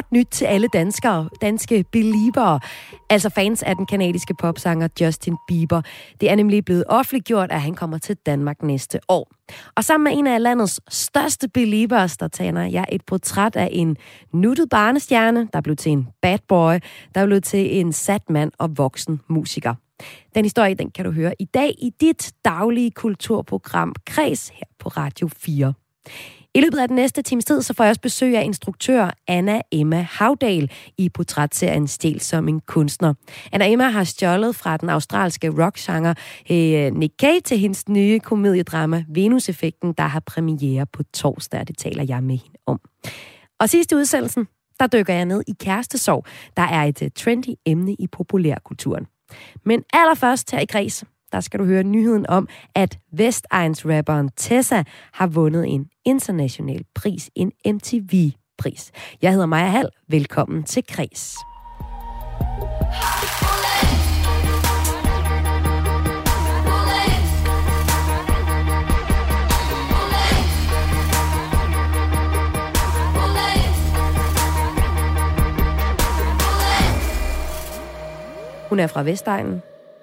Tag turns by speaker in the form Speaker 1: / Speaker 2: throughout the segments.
Speaker 1: Godt nyt til alle danskere, danske beliebere, altså fans af den kanadiske popsanger Justin Bieber. Det er nemlig blevet offentliggjort, at han kommer til Danmark næste år. Og sammen med en af landets største beliebers, der tager jeg et portræt af en nuttet barnestjerne, der blev til en bad boy, der blev til en sat mand og voksen musiker. Den historie, den kan du høre i dag i dit daglige kulturprogram Kreds her på Radio 4. I løbet af den næste times tid, så får jeg også besøg af instruktør Anna Emma Havdal i portrætserien Stil som en kunstner. Anna Emma har stjålet fra den australske rockgenre øh, Nick Cave til hendes nye komediedrama Venus-effekten, der har premiere på torsdag, det taler jeg med hende om. Og sidste udsendelsen, der dykker jeg ned i kærestesorg, der er et øh, trendy emne i populærkulturen. Men allerførst her i Græs, der skal du høre nyheden om, at Vestegns-rapperen Tessa har vundet en international pris, en MTV-pris. Jeg hedder Maja Hall. Velkommen til Kres. Hun er fra Vestegnen,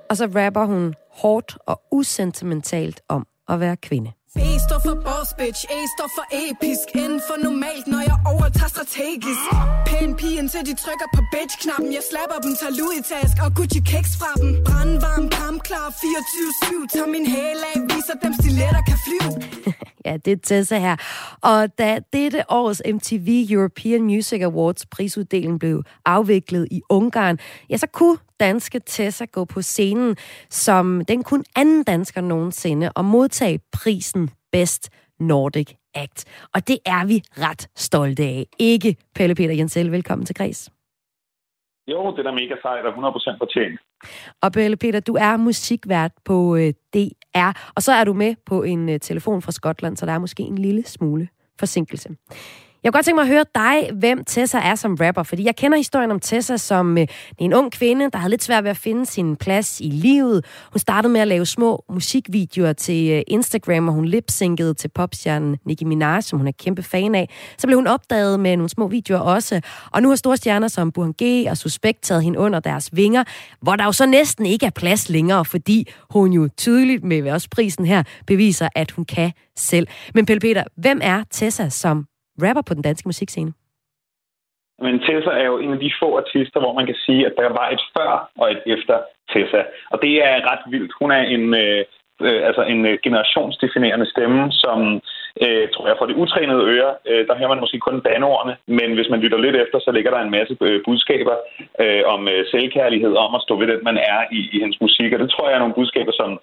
Speaker 1: og så rapper hun hårdt og usentimentalt om at være kvinde.
Speaker 2: B står for boss bitch, A står for episk. N for normalt, når jeg overtager strategisk. Pæn pigen til de trykker på bitch-knappen. Jeg slapper dem, tager Louis task og Gucci kicks fra dem. Brandvarm, kampklar, 24-7 Tager min hæl af, viser dem stiletter kan flyve
Speaker 1: ja, det er Tessa her. Og da dette års MTV European Music Awards prisuddeling blev afviklet i Ungarn, ja, så kunne danske Tessa gå på scenen som den kun anden dansker nogensinde og modtage prisen Best Nordic Act. Og det er vi ret stolte af. Ikke Pelle Peter Jensel, velkommen til Græs.
Speaker 3: Jo, det er da mega sejt og 100% fortjent.
Speaker 1: Og Pelle Peter, du er musikvært på øh, DR, og så er du med på en øh, telefon fra Skotland, så der er måske en lille smule forsinkelse. Jeg kunne godt tænke mig at høre dig, hvem Tessa er som rapper, fordi jeg kender historien om Tessa som øh, en ung kvinde, der havde lidt svært ved at finde sin plads i livet. Hun startede med at lave små musikvideoer til øh, Instagram, og hun lipsynkede til popstjernen Nicki Minaj, som hun er kæmpe fan af. Så blev hun opdaget med nogle små videoer også, og nu har store stjerner som Burhan G og Suspekt taget hende under deres vinger, hvor der jo så næsten ikke er plads længere, fordi hun jo tydeligt med også prisen her beviser, at hun kan selv. Men Pelle Peter, hvem er Tessa som rapper på den danske musikscene?
Speaker 3: Men Tessa er jo en af de få artister, hvor man kan sige, at der var et før og et efter Tessa. Og det er ret vildt. Hun er en, øh, øh, altså en øh, generationsdefinerende stemme, som øh, tror jeg for det utrænede øre, øh, der hører man måske kun banordene, men hvis man lytter lidt efter, så ligger der en masse øh, budskaber øh, om øh, selvkærlighed, om at stå ved den, man er i, i hendes musik. Og det tror jeg er nogle budskaber, som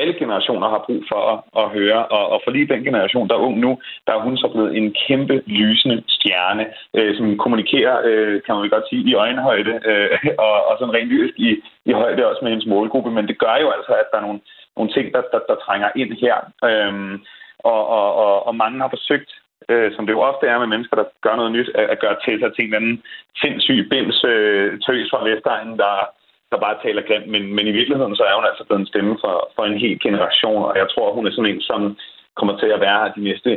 Speaker 3: alle generationer har brug for at, at høre. Og, og for lige den generation, der er ung nu, der er hun så blevet en kæmpe lysende stjerne, øh, som kommunikerer, øh, kan man vel godt sige, i øjenhøjde, øh, og, og sådan rent lyrisk i, i højde også med hendes målgruppe. Men det gør jo altså, at der er nogle, nogle ting, der, der, der trænger ind her. øh, og, og, og, og mange har forsøgt øh, som det jo ofte er med mennesker, der gør noget nyt, at, at gøre til sig til en eller anden sindssyg bims øh, tøs fra Vestegnen, der, der bare taler grimt, men, men i virkeligheden så er hun altså blevet en stemme for, for en hel generation, og jeg tror, hun er sådan en, som kommer til at være her de næste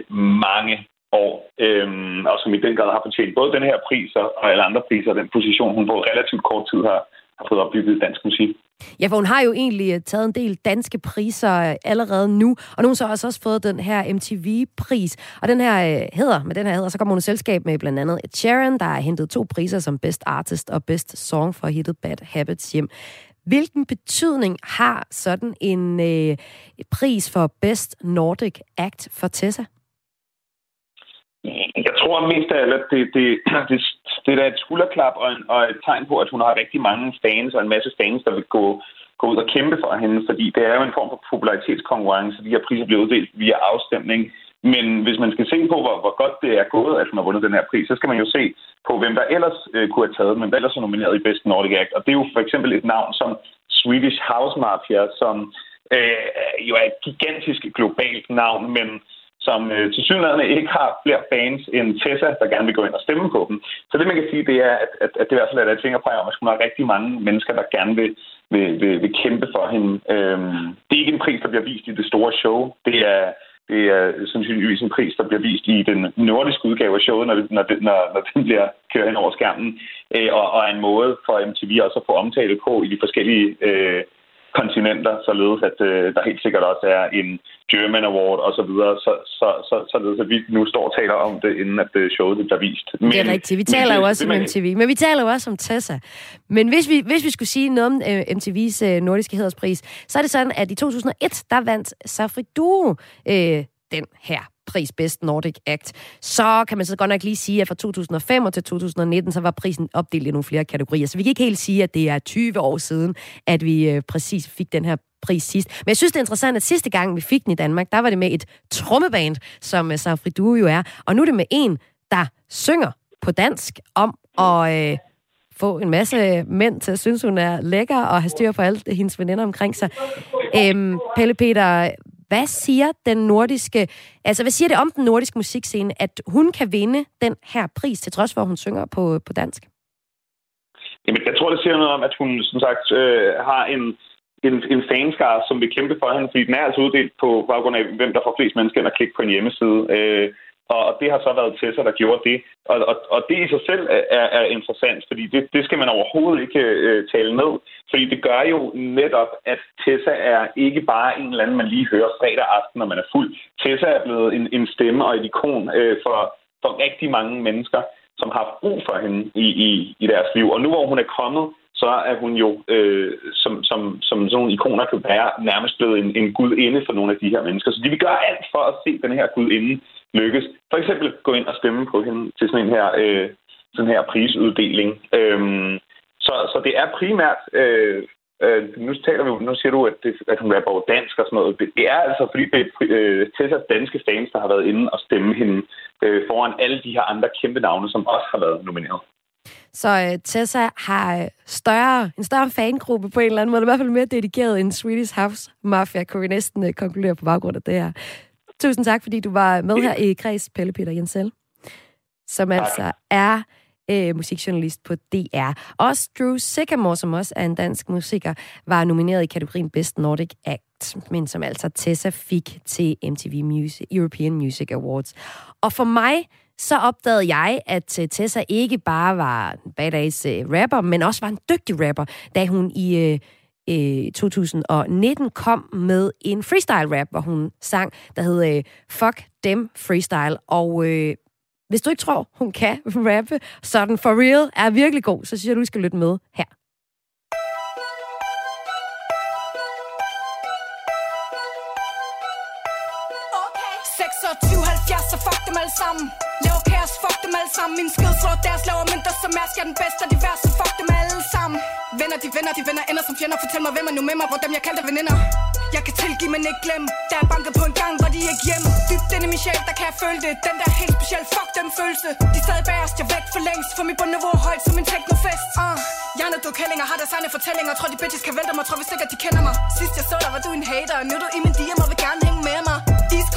Speaker 3: mange år, øhm, og som i den grad har fortjent både den her pris og alle andre priser, den position, hun på relativt kort tid har, har fået opbygget dansk musik.
Speaker 1: Ja, for hun har jo egentlig øh, taget en del danske priser øh, allerede nu, og nu har hun så også, også fået den her MTV-pris. Og den her øh, hedder, med den her hedder, så kommer hun i selskab med blandt andet Ed Sheeran, der har hentet to priser som Best Artist og Best Song for hittet Bad Habits hjem. Hvilken betydning har sådan en øh, pris for Best Nordic Act for Tessa?
Speaker 3: Jeg tror mest af alt, at det, det, det, det er et skulderklap og, en, og et tegn på, at hun har rigtig mange fans og en masse fans, der vil gå, gå ud og kæmpe for hende, fordi det er jo en form for popularitetskonkurrence. De her priser bliver uddelt via afstemning. Men hvis man skal se på, hvor, hvor godt det er gået, at hun har vundet den her pris, så skal man jo se på, hvem der ellers øh, kunne have taget men hvem ellers er nomineret i Best Nordic Act. Og det er jo for eksempel et navn som Swedish House Mafia, som øh, jo er et gigantisk globalt navn, men som øh, til synligheden ikke har flere fans end Tessa, der gerne vil gå ind og stemme på dem. Så det, man kan sige, det er, at, at, at det i hvert fald er et fingerpræg om, at der er rigtig mange mennesker, der gerne vil, vil, vil, vil kæmpe for hende. Øhm, det er ikke en pris, der bliver vist i det store show. Det er, det er sandsynligvis en pris, der bliver vist i den nordiske udgave af showet, når, når, når, når den bliver kørt hen over skærmen, øh, og, og er en måde for MTV også at få omtale på i de forskellige øh, kontinenter, således at øh, der helt sikkert også er en German Award og så videre, så, så, så, således at vi nu står og taler om det, inden at øh, showet bliver vist.
Speaker 1: Men, det er rigtigt. Vi taler men, jo også om MTV, men vi taler jo også om Tessa. Men hvis vi, hvis vi skulle sige noget om øh, MTV's øh, nordiske hederspris, så er det sådan, at i 2001, der vandt Safri Duo øh, den her pris Best Nordic Act, så kan man så godt nok lige sige, at fra 2005 og til 2019, så var prisen opdelt i nogle flere kategorier. Så vi kan ikke helt sige, at det er 20 år siden, at vi øh, præcis fik den her pris sidst. Men jeg synes, det er interessant, at sidste gang, vi fik den i Danmark, der var det med et trommeband, som øh, Safri Duo jo er. Og nu er det med en, der synger på dansk om at øh, få en masse mænd til at synes, hun er lækker og har styr på alle hendes veninder omkring sig. Øhm, Pelle Peter, hvad siger den nordiske, altså hvad siger det om den nordiske musikscene, at hun kan vinde den her pris, til trods for, at hun synger på, på dansk?
Speaker 3: Jamen, jeg tror, det siger noget om, at hun, som sagt, øh, har en, en, en fanskare, som vil kæmpe for hende, fordi den er altså uddelt på baggrund af, hvem der får flest mennesker ind og klikke på en hjemmeside. Øh, og det har så været Tessa, der gjorde det. Og, og, og det i sig selv er, er interessant, fordi det, det skal man overhovedet ikke øh, tale ned. Fordi det gør jo netop, at Tessa er ikke bare en eller anden, man lige hører fredag aften, når man er fuld. Tessa er blevet en, en stemme og et ikon øh, for, for rigtig mange mennesker, som har brug for hende i, i, i deres liv. Og nu hvor hun er kommet, så er hun jo, øh, som, som, som sådan nogle ikoner kan være, nærmest blevet en, en gudinde for nogle af de her mennesker. Så de vil gøre alt for at se den her gudinde lykkes. For eksempel gå ind og stemme på hende til sådan en her, øh, sådan her prisuddeling. Øhm, så, så det er primært... Øh, øh, nu, taler vi, nu siger du, at, det, at hun rapper dansk og sådan noget. Det, er altså fordi, det er øh, Tessas danske fans, der har været inde og stemme hende øh, foran alle de her andre kæmpe navne, som også har været nomineret.
Speaker 1: Så øh, Tessa har øh, større, en større fangruppe på en eller anden måde, i hvert fald mere dedikeret end Swedish House Mafia, kunne vi næsten øh, konkludere på baggrund af det her. Tusind tak, fordi du var med her i Kreds, Pelle Peter Jensel, som altså er øh, musikjournalist på DR. Også Drew Sycamore, som også er en dansk musiker, var nomineret i kategorien Best Nordic Act, men som altså Tessa fik til MTV Music, European Music Awards. Og for mig, så opdagede jeg, at øh, Tessa ikke bare var en badass øh, rapper, men også var en dygtig rapper, da hun i øh, øh, 2019 kom med en freestyle rap, hvor hun sang, der hed øh, Fuck Dem Freestyle. Og øh, hvis du ikke tror, hun kan rappe sådan for real, er virkelig god, så synes jeg, du skal lytte med her.
Speaker 2: Okay. 26, så fuck dem alle sammen alle sammen. Min skid slår deres laver mindre, som er jeg den bedste af de værste. Fuck dem alle sammen. Venner, de venner, de venner ender som fjender. Fortæl mig, hvem er nu med mig, hvor dem jeg kaldte veninder? Jeg kan tilgive, men ikke glemme. Der er banket på en gang, hvor de ikke hjemme. Dybt inde i min sjæl, der kan jeg føle det. Den der helt speciel, fuck den følelse. De sad bag os, jeg væk for længst. For mit bundniveau er højt som en teknofest. Ah, uh. Hjernedød kællinger har deres egne fortællinger. Tror de bitches kan vælte mig, tror vi sikkert de kender mig. Sidst jeg så dig, var du en hater. Nu er du i min DM og vil gerne hænge med mig.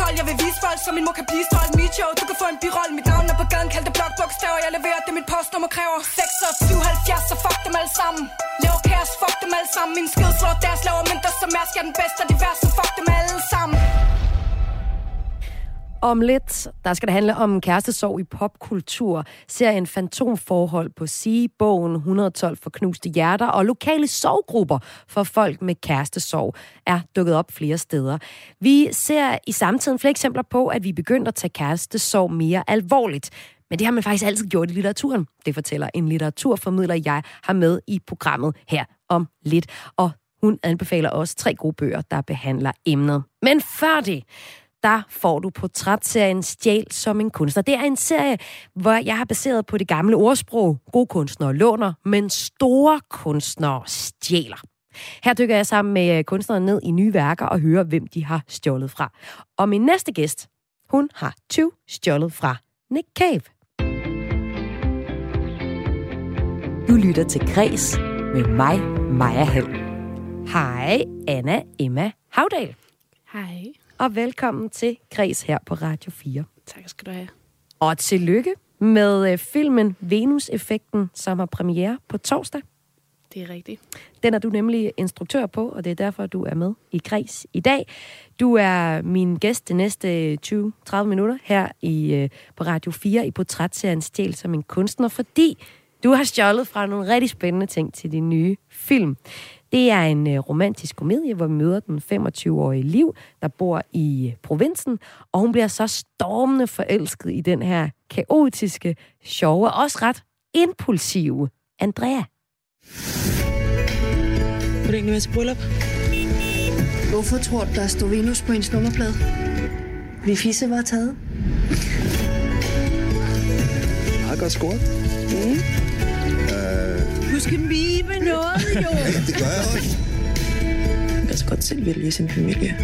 Speaker 2: Iskold, jeg vil vise folk, så min mor kan blive stolt. Mit show, du kan få en birol. Mit navn er på gaden, kald det blokbogstaver Jeg leverer det, mit postnummer kræver 6 og 77, så fuck dem alle sammen. Lav kaos, fuck dem alle sammen. Min skid slår deres laver men der som mærsk jeg den bedste af de værste Fuck dem alle sammen
Speaker 1: om lidt, der skal det handle om kærestesorg i popkultur, serien Fantomforhold på Sige, bogen 112 for knuste hjerter og lokale sorggrupper for folk med kærestesorg er dukket op flere steder. Vi ser i samtiden flere eksempler på, at vi begynder at tage kærestesorg mere alvorligt. Men det har man faktisk altid gjort i litteraturen. Det fortæller en litteraturformidler, jeg har med i programmet her om lidt. Og hun anbefaler også tre gode bøger, der behandler emnet. Men før det, der får du portrætserien Stjæl som en kunstner. Det er en serie, hvor jeg har baseret på det gamle ordsprog. Gode kunstnere låner, men store kunstnere stjæler. Her dykker jeg sammen med kunstnere ned i nye værker og hører, hvem de har stjålet fra. Og min næste gæst, hun har 20 stjålet fra Nick Cave. Du lytter til Græs med mig, Maja Hall. Hej, Anna Emma Havdal.
Speaker 4: Hej.
Speaker 1: Og velkommen til Græs her på Radio 4.
Speaker 4: Tak skal du have.
Speaker 1: Og tillykke med øh, filmen Venus-effekten, som har premiere på torsdag.
Speaker 4: Det er rigtigt.
Speaker 1: Den er du nemlig instruktør på, og det er derfor, du er med i Græs i dag. Du er min gæst de næste 20-30 minutter her i, øh, på Radio 4 i portrætserien Stjæl som en kunstner, fordi du har stjålet fra nogle rigtig spændende ting til din nye film. Det er en øh, romantisk komedie, hvor vi møder den 25-årige Liv, der bor i øh, provinsen, og hun bliver så stormende forelsket i den her kaotiske, sjove og også ret impulsive Andrea.
Speaker 5: Var du egentlig med til bryllup?
Speaker 6: Hvorfor tror du, der står Venus på ens nummerplade? Vi fisse var taget.
Speaker 7: Meget godt scoret.
Speaker 5: Du skal mime noget, jo.
Speaker 7: Det gør jeg også.
Speaker 5: Jeg kan altså godt selv vælge sin familie.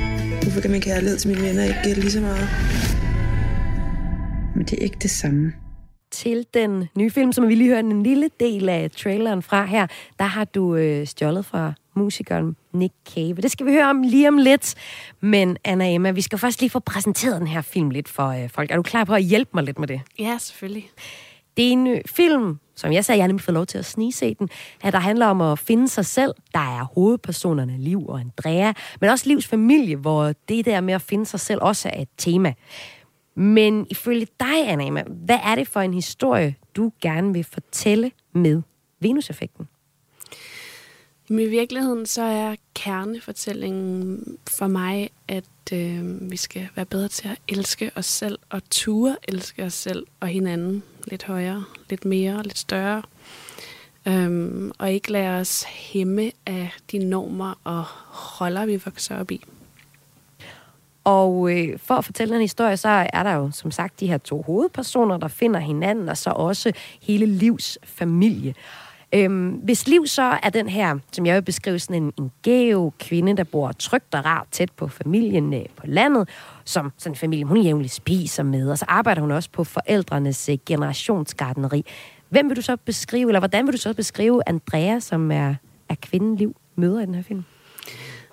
Speaker 5: Hvorfor kan min kærlighed til mine venner ikke gælde lige så meget?
Speaker 6: Men det er ikke det samme.
Speaker 1: til den nye film, som vi lige hørte en lille del af traileren fra her, der har du øh, stjålet fra musikeren Nick Cave. Det skal vi høre om lige om lidt. Men Anna Emma, vi skal først lige få præsenteret den her film lidt for øh, folk. Er du klar på at hjælpe mig lidt med det?
Speaker 4: Ja, selvfølgelig.
Speaker 1: Det er en film, som jeg sagde, jeg har nemlig fået lov til at snige den, at der handler om at finde sig selv. Der er hovedpersonerne Liv og Andrea, men også Livs familie, hvor det der med at finde sig selv også er et tema. Men ifølge dig, Anna Emma, hvad er det for en historie, du gerne vil fortælle med Venus-effekten?
Speaker 4: I virkeligheden så er kernefortællingen for mig, at øh, vi skal være bedre til at elske os selv og ture elske os selv og hinanden lidt højere, lidt mere, lidt større. Øhm, og ikke lade os hæmme af de normer og roller, vi vokser op i.
Speaker 1: Og øh, for at fortælle en historie, så er der jo som sagt de her to hovedpersoner, der finder hinanden, og så også hele Livs familie. Øhm, hvis Liv så er den her, som jeg vil beskrive, sådan en, en gæv kvinde, der bor trygt og rart tæt på familien øh, på landet, som sådan en familie, hun jævnligt spiser med, og så arbejder hun også på forældrenes øh, generationsgardneri. Hvem vil du så beskrive, eller hvordan vil du så beskrive Andrea, som er, er kvinden Liv møder i den her film?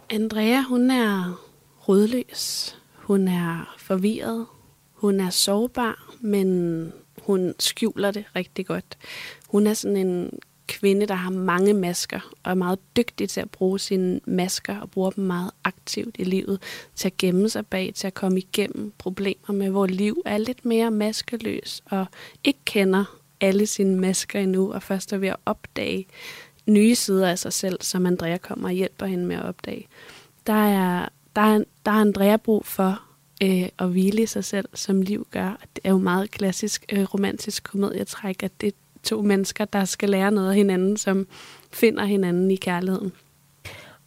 Speaker 4: Andrea, hun er rødløs. Hun er forvirret. Hun er sårbar, men hun skjuler det rigtig godt. Hun er sådan en kvinde, der har mange masker, og er meget dygtig til at bruge sine masker, og bruger dem meget aktivt i livet, til at gemme sig bag, til at komme igennem problemer med, hvor liv er lidt mere maskeløs, og ikke kender alle sine masker endnu, og først er ved at opdage nye sider af sig selv, som Andrea kommer og hjælper hende med at opdage. Der er, der er, der er Andrea brug for øh, at hvile i sig selv, som liv gør. Det er jo meget klassisk øh, romantisk komedietræk, at det to mennesker, der skal lære noget af hinanden, som finder hinanden i kærligheden.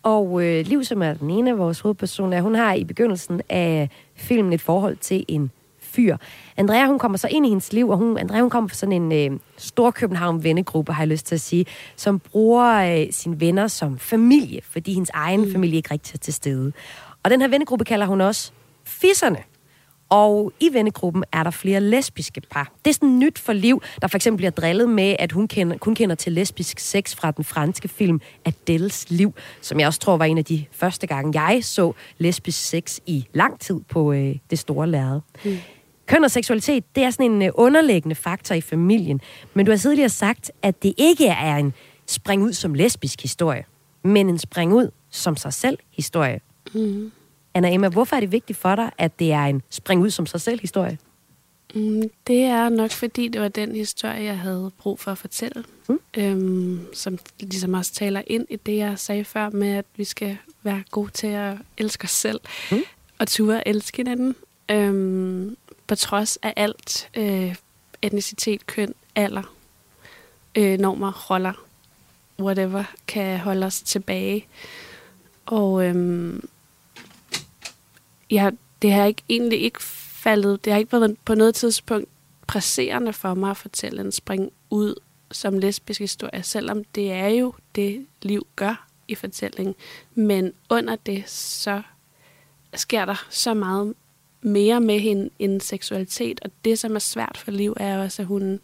Speaker 1: Og øh, Liv, som er den ene af vores hovedpersoner, hun har i begyndelsen af filmen et forhold til en fyr. Andrea, hun kommer så ind i hendes liv, og hun, Andrea, hun kommer fra sådan en øh, stor København-vennegruppe, har jeg lyst til at sige, som bruger øh, sine venner som familie, fordi hendes egen mm. familie ikke rigtig er til stede. Og den her vennegruppe kalder hun også Fisserne. Og i vennegruppen er der flere lesbiske par. Det er sådan nyt for Liv, der for eksempel bliver drillet med, at hun kender, kun kender til lesbisk sex fra den franske film Adèles Liv, som jeg også tror var en af de første gange, jeg så lesbisk sex i lang tid på øh, det store lærred. Mm. Køn og seksualitet, det er sådan en øh, underliggende faktor i familien. Men du har tidligere sagt, at det ikke er en spring ud som lesbisk historie, men en spring ud som sig selv historie.
Speaker 4: Mm.
Speaker 1: Anna Emma, hvorfor er det vigtigt for dig, at det er en spring ud som sig selv historie?
Speaker 4: Mm, det er nok, fordi det var den historie, jeg havde brug for at fortælle. Mm. Øhm, som ligesom også taler ind i det, jeg sagde før med, at vi skal være gode til at elske os selv. Mm. Og ture elske hinanden. Øhm, på trods af alt. Øh, etnicitet, køn, alder, øh, normer, roller, whatever, kan holde os tilbage. Og øhm, jeg, det har ikke egentlig ikke faldet, det har ikke været på noget tidspunkt presserende for mig at fortælle en spring ud som lesbisk historie, selvom det er jo det, liv gør i fortællingen. Men under det, så sker der så meget mere med hende end seksualitet, og det, som er svært for Liv, er også, at hun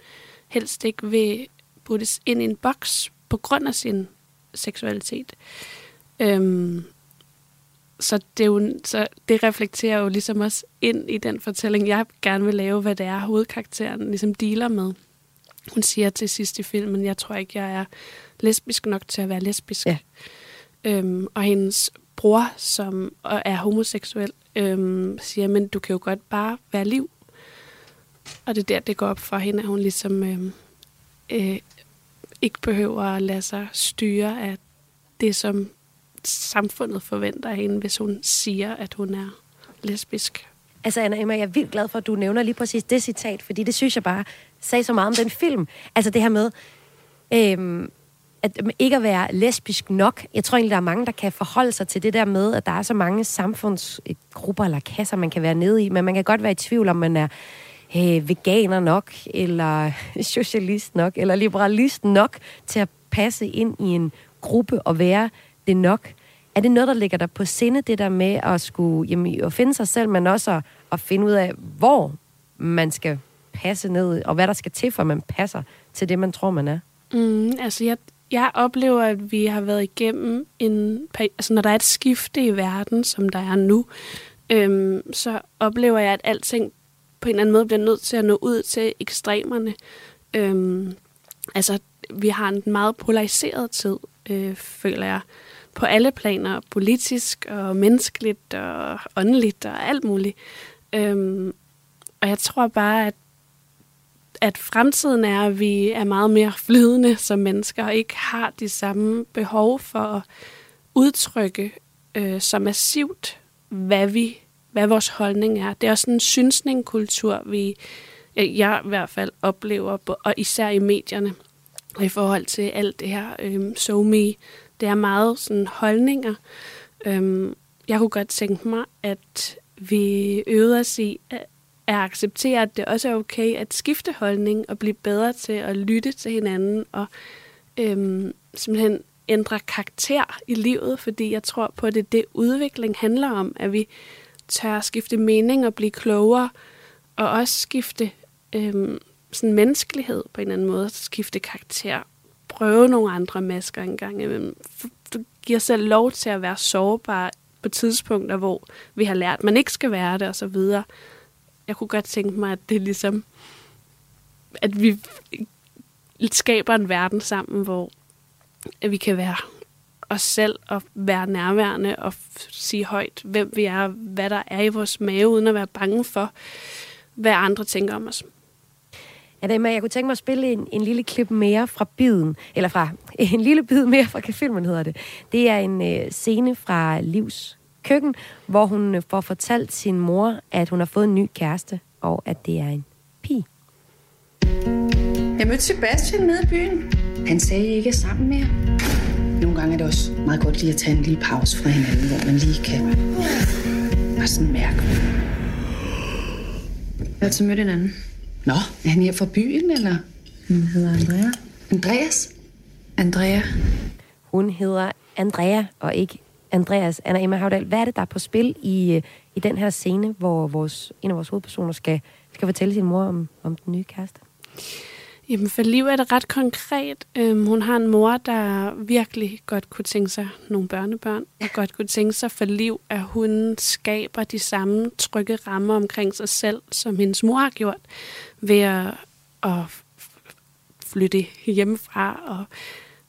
Speaker 4: helst ikke vil puttes ind i en boks på grund af sin seksualitet. Øhm, så, det er jo, så det reflekterer jo ligesom også ind i den fortælling, jeg gerne vil lave, hvad det er, hovedkarakteren ligesom dealer med. Hun siger til sidst i filmen, jeg tror ikke, jeg er lesbisk nok til at være lesbisk.
Speaker 1: Ja.
Speaker 4: Øhm, og hendes bror, som er homoseksuel, øhm, siger, men du kan jo godt bare være liv. Og det er der, det går op for hende, at hun ligesom øhm, øh, ikke behøver at lade sig styre af det, som samfundet forventer af hende, hvis hun siger, at hun er lesbisk.
Speaker 1: Altså, Anna Emma, jeg er vildt glad for, at du nævner lige præcis det citat, fordi det synes jeg bare sagde så meget om den film. Altså det her med, øhm, at øhm, ikke at være lesbisk nok. Jeg tror egentlig, der er mange, der kan forholde sig til det der med, at der er så mange samfundsgrupper eller kasser, man kan være nede i, men man kan godt være i tvivl om, man er øh, veganer nok, eller socialist nok, eller liberalist nok til at passe ind i en gruppe og være det nok. Er det noget, der ligger der på sinde, det der med at skulle jamen, at finde sig selv, men også at, at finde ud af, hvor man skal passe ned, og hvad der skal til, for at man passer til det, man tror, man er?
Speaker 4: Mm, altså, jeg, jeg oplever, at vi har været igennem en... Altså, når der er et skifte i verden, som der er nu, øhm, så oplever jeg, at alting på en eller anden måde bliver nødt til at nå ud til ekstremerne. Øhm, altså, vi har en meget polariseret tid, øh, føler jeg, på alle planer, politisk og menneskeligt og åndeligt og alt muligt. Øhm, og jeg tror bare, at at fremtiden er, at vi er meget mere flydende som mennesker, og ikke har de samme behov for at udtrykke øh, så massivt, hvad vi hvad vores holdning er. Det er også en synsningkultur, vi, øh, jeg i hvert fald oplever, og især i medierne, i forhold til alt det her øh, SoMe. Det er meget sådan holdninger. Øhm, jeg kunne godt tænke mig, at vi øvede os i at acceptere, at det også er okay at skifte holdning og blive bedre til at lytte til hinanden og øhm, simpelthen ændre karakter i livet, fordi jeg tror på, at det det udvikling handler om, at vi tør skifte mening og blive klogere, og også skifte øhm, sådan menneskelighed på en eller anden måde, skifte karakter, prøve nogle andre masker engang imellem. Du giver selv lov til at være sårbar på tidspunkter, hvor vi har lært, at man ikke skal være det, og så videre jeg kunne godt tænke mig, at det er ligesom, at vi skaber en verden sammen, hvor at vi kan være os selv og være nærværende og sige højt, hvem vi er, hvad der er i vores mave, uden at være bange for, hvad andre tænker om os.
Speaker 1: Ja, jeg kunne tænke mig at spille en, en lille klip mere fra biden, eller fra en lille bid mere fra filmen hedder det. Det er en øh, scene fra Livs køkken, hvor hun øh, får fortalt sin mor, at hun har fået en ny kæreste, og at det er en pige.
Speaker 8: Jeg mødte Sebastian nede i byen. Han sagde, at I ikke er sammen mere. Nogle gange er det også meget godt lige at tage en lille pause fra hinanden, hvor man lige kan bare sådan mærke. Jeg har altså mødt en anden. Nå, er han her fra byen, eller?
Speaker 5: Han hedder Andrea.
Speaker 8: Andreas? Andrea.
Speaker 1: Hun hedder Andrea, og ikke Andreas, Anna Emma Havdal, hvad er det, der er på spil i, øh, i den her scene, hvor vores, en af vores hovedpersoner skal, skal fortælle sin mor om, om den nye kæreste?
Speaker 4: Jamen for Liv er det ret konkret. Øhm, hun har en mor, der virkelig godt kunne tænke sig nogle børnebørn, og godt kunne tænke sig for Liv, at hun skaber de samme trygge rammer omkring sig selv, som hendes mor har gjort, ved at, at flytte hjemmefra og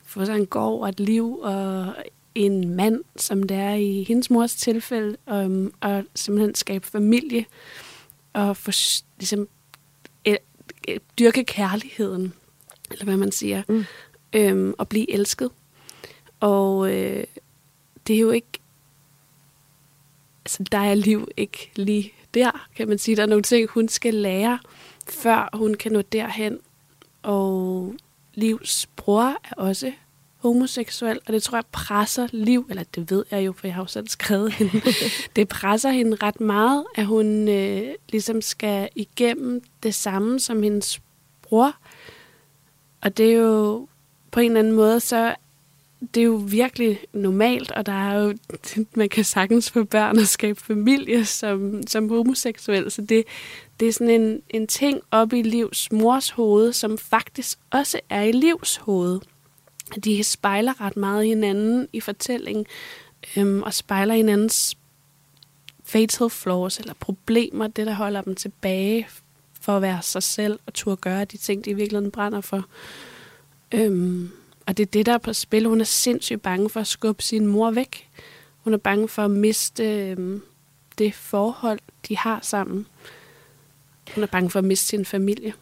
Speaker 4: få sig en gård og et liv og en mand, som det er i hendes mors tilfælde, um, og simpelthen skabe familie og for, ligesom, dyrke kærligheden, eller hvad man siger, mm. øhm, og blive elsket. Og øh, det er jo ikke, altså der er liv ikke lige der, kan man sige. Der er nogle ting, hun skal lære, før hun kan nå derhen. Og Livs bror er også homoseksuel, og det tror jeg presser Liv, eller det ved jeg jo, for jeg har jo selv skrevet hende, det presser hende ret meget, at hun øh, ligesom skal igennem det samme som hendes bror. Og det er jo på en eller anden måde, så det er jo virkelig normalt, og der er jo, man kan sagtens få børn og skabe familie som, som homoseksuel, så det, det er sådan en, en ting op i livs mors hoved, som faktisk også er i livs hoved de spejler ret meget hinanden i fortællingen, øhm, og spejler hinandens fatal flaws eller problemer, det der holder dem tilbage for at være sig selv og turde gøre de ting, de i virkeligheden brænder for. Øhm, og det er det, der er på spil. Hun er sindssygt bange for at skubbe sin mor væk. Hun er bange for at miste øhm, det forhold, de har sammen. Hun er bange for at miste sin familie.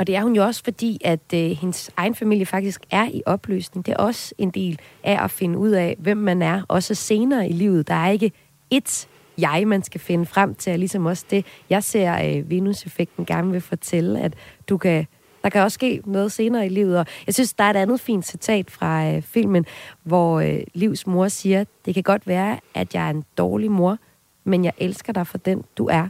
Speaker 1: Og det er hun jo også, fordi at øh, hendes egen familie faktisk er i opløsning. Det er også en del af at finde ud af, hvem man er, også senere i livet. Der er ikke ét jeg, man skal finde frem til, og ligesom også det, jeg ser øh, Venus-effekten gerne vil fortælle, at du kan der kan også ske noget senere i livet. Og jeg synes, der er et andet fint citat fra øh, filmen, hvor øh, Livs mor siger, det kan godt være, at jeg er en dårlig mor, men jeg elsker dig for den, du er.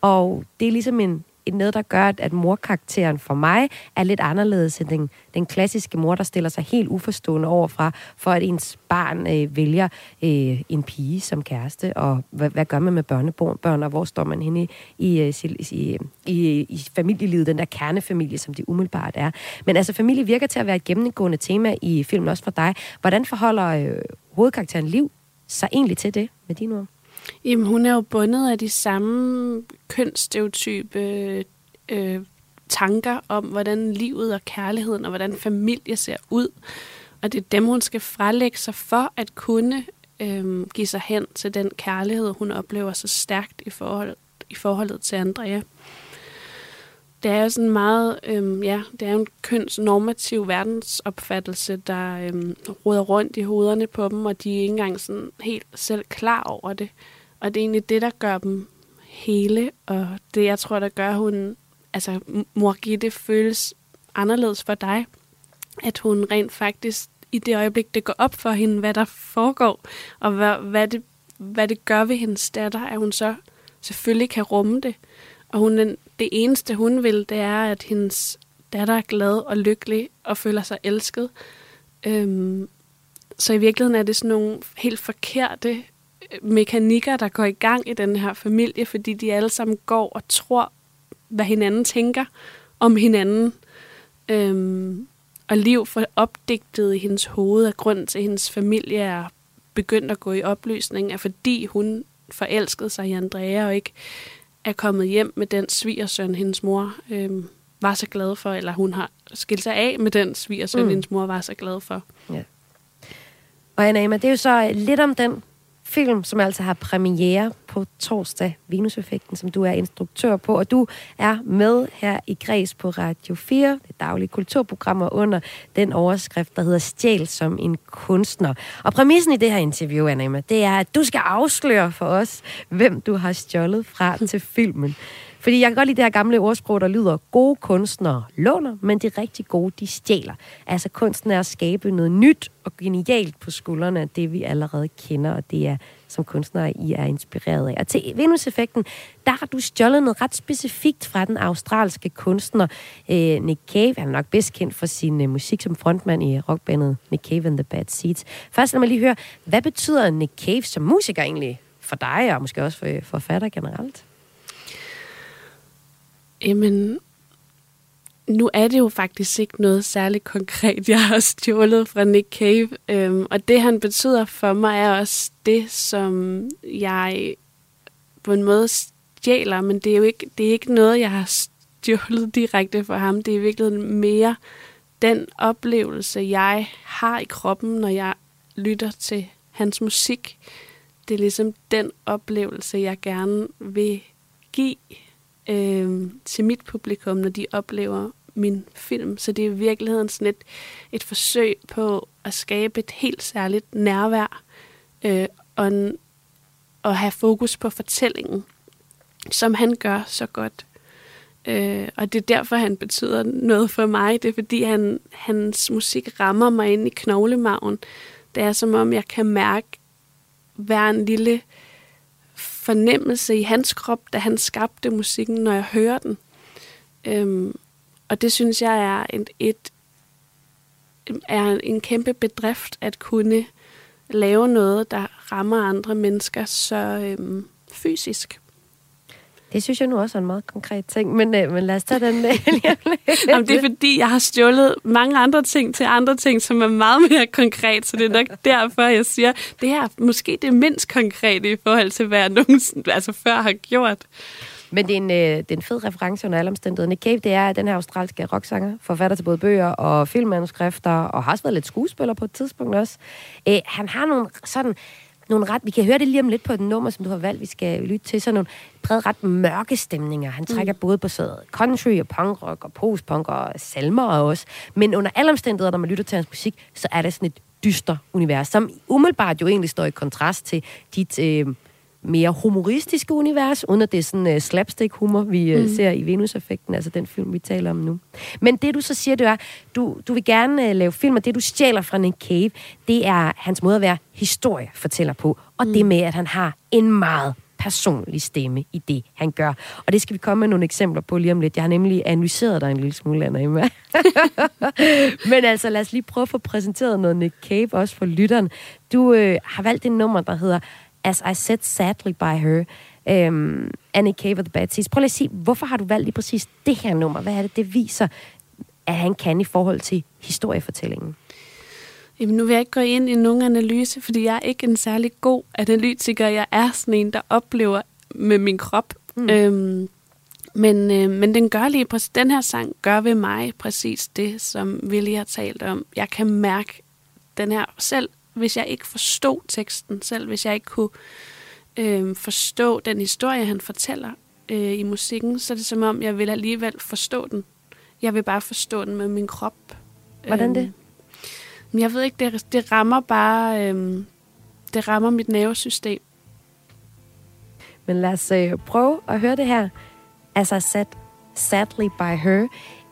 Speaker 1: Og det er ligesom en, noget, der gør, at morkarakteren for mig er lidt anderledes end den, den klassiske mor, der stiller sig helt uforstående overfra, for at ens barn øh, vælger øh, en pige som kæreste, og hvad, hvad gør man med børnebørn, og hvor står man henne i, i, øh, i, i, i familielivet, den der kernefamilie, som det umiddelbart er. Men altså, familie virker til at være et gennemgående tema i filmen, også for dig. Hvordan forholder øh, hovedkarakteren Liv sig egentlig til det, med dine ord?
Speaker 4: Jamen, hun er jo bundet af de samme kønsstereotype øh, tanker om, hvordan livet og kærligheden og hvordan familie ser ud. Og det er dem, hun skal frelægge sig for at kunne øh, give sig hen til den kærlighed, hun oplever så stærkt i, forhold, i forholdet til Andrea. Det er jo sådan meget, øh, ja, det er en kønsnormativ verdensopfattelse, der øh, roder rundt i hovederne på dem, og de er ikke engang sådan helt selv klar over det. Og det er egentlig det, der gør dem hele, og det, jeg tror, der gør, hun, altså, mor Gitte føles anderledes for dig, at hun rent faktisk i det øjeblik, det går op for hende, hvad der foregår, og hvad, hvad, det, hvad det gør ved hendes datter, at hun så selvfølgelig kan rumme det. Og hun, det eneste, hun vil, det er, at hendes datter er glad og lykkelig og føler sig elsket. Øhm, så i virkeligheden er det sådan nogle helt forkerte mekanikker, der går i gang i den her familie, fordi de alle sammen går og tror, hvad hinanden tænker om hinanden. Øhm, og liv for opdigtet i hendes hoved af grund til, at hendes familie er begyndt at gå i opløsning, er fordi hun forelskede sig i Andrea og ikke er kommet hjem med den svigersøn, hendes mor øhm, var så glad for, eller hun har skilt sig af med den svigersøn, mm. hendes mor var så glad for. Ja.
Speaker 1: Og Anna det er jo så lidt om den film, som altså har premiere på torsdag, Venus-effekten, som du er instruktør på, og du er med her i Græs på Radio 4, det daglige kulturprogrammer under den overskrift, der hedder Stjæl som en kunstner. Og præmissen i det her interview, Anna, det er, at du skal afsløre for os, hvem du har stjålet fra til filmen. Fordi jeg kan godt lide det her gamle ordsprog, der lyder, gode kunstnere låner, men de rigtig gode, de stjæler. Altså kunsten er at skabe noget nyt og genialt på skuldrene af det, vi allerede kender, og det er som kunstnere, I er inspireret af. Og til Venus-effekten, der har du stjålet noget ret specifikt fra den australske kunstner øh, Nick Cave. Han er nok bedst kendt for sin øh, musik som frontmand i rockbandet Nick Cave and the Bad Seeds. Først lad mig lige høre, hvad betyder Nick Cave som musiker egentlig for dig, og måske også for øh, forfatter generelt?
Speaker 4: Jamen, nu er det jo faktisk ikke noget særligt konkret, jeg har stjålet fra Nick Cave. Øhm, og det, han betyder for mig, er også det, som jeg på en måde stjæler, men det er jo ikke, det er ikke noget, jeg har stjålet direkte fra ham. Det er i virkeligheden mere den oplevelse, jeg har i kroppen, når jeg lytter til hans musik. Det er ligesom den oplevelse, jeg gerne vil give øh, til mit publikum, når de oplever min film. Så det er i virkeligheden sådan et, et forsøg på at skabe et helt særligt nærvær øh, og, en, og have fokus på fortællingen, som han gør så godt. Øh, og det er derfor, han betyder noget for mig. Det er fordi, han, hans musik rammer mig ind i knoglemagen. Det er som om, jeg kan mærke hver en lille øh, fornemmelse i hans krop, da han skabte musikken, når jeg hører den. Øhm, og det synes jeg er et, et er en kæmpe bedrift at kunne lave noget, der rammer andre mennesker så øhm, fysisk.
Speaker 9: Det synes jeg nu også er en meget konkret ting, men, øh, men lad os tage den. Øh,
Speaker 4: Jamen, det er fordi, jeg har stjålet mange andre ting til andre ting, som er meget mere konkret, så det er nok derfor, jeg siger, det her er måske det mindst konkrete i forhold til, hvad jeg nogensinde altså før har gjort.
Speaker 9: Men det er en, øh, det er en fed reference under alle omstændigheder. Nick Cave, det er den her australske rocksanger, forfatter til både bøger og filmmanuskrifter, og har også været lidt skuespiller på et tidspunkt også. Øh, han har nogle sådan nogle ret, vi kan høre det lige om lidt på et nummer, som du har valgt, vi skal lytte til, sådan nogle præget ret mørke stemninger. Han trækker mm. både på sådan country og punkrock og postpunk og salmer også. Men under alle omstændigheder, når man lytter til hans musik, så er det sådan et dyster univers, som umiddelbart jo egentlig står i kontrast til dit øh, mere humoristiske univers, uden at det er sådan uh, slapstick-humor, vi uh, mm. ser i Venus-effekten, altså den film, vi taler om nu. Men det, du så siger, det er, du, du vil gerne uh, lave film, og det, du stjæler fra Nick Cave, det er hans måde at være historiefortæller på, og mm. det med, at han har en meget personlig stemme i det, han gør. Og det skal vi komme med nogle eksempler på lige om lidt. Jeg har nemlig analyseret dig en lille smule, Anna Emma. Men altså, lad os lige prøve at få præsenteret noget Nick Cave, også for lytteren. Du øh, har valgt et nummer, der hedder As I Said Sadly by Her, um, Annie Cave of the Bad Seeds. Prøv lige at sige, hvorfor har du valgt lige præcis det her nummer? Hvad er det, det viser, at han kan i forhold til historiefortællingen?
Speaker 4: Jamen, nu vil jeg ikke gå ind i nogen analyse, fordi jeg er ikke en særlig god analytiker. Jeg er sådan en, der oplever med min krop. Mm. Øhm, men, øh, men den gør lige præcis, den her sang gør ved mig præcis det, som Willi har talt om. Jeg kan mærke den her, selv hvis jeg ikke forstod teksten selv, hvis jeg ikke kunne øh, forstå den historie, han fortæller øh, i musikken, så er det som om, jeg vil alligevel forstå den. Jeg vil bare forstå den med min krop.
Speaker 9: Hvordan det?
Speaker 4: Øh, jeg ved ikke, det, det rammer bare, øh, det rammer mit nervesystem.
Speaker 9: Men lad os øh, prøve at høre det her. As I said, sadly by her.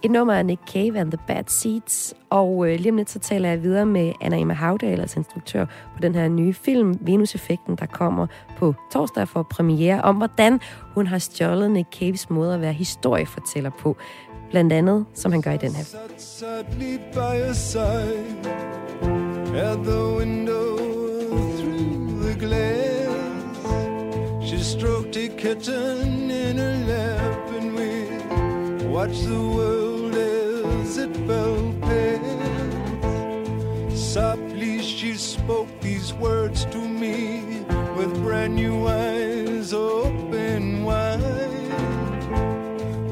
Speaker 9: Et nummer af Nick Cave and the Bad Seeds. Og øh, lige om lidt så taler jeg videre med Anna Emma Havdal, altså instruktør på den her nye film, Venus-effekten, der kommer på torsdag for premiere, om hvordan hun har stjålet Nick Caves måde at være historiefortæller på. Blandt andet, som han gør i den her. At the window through the glass She stroked a kitten in her lap and we watched the world as it fell pale. Softly she spoke these words to me with brand new eyes open wide.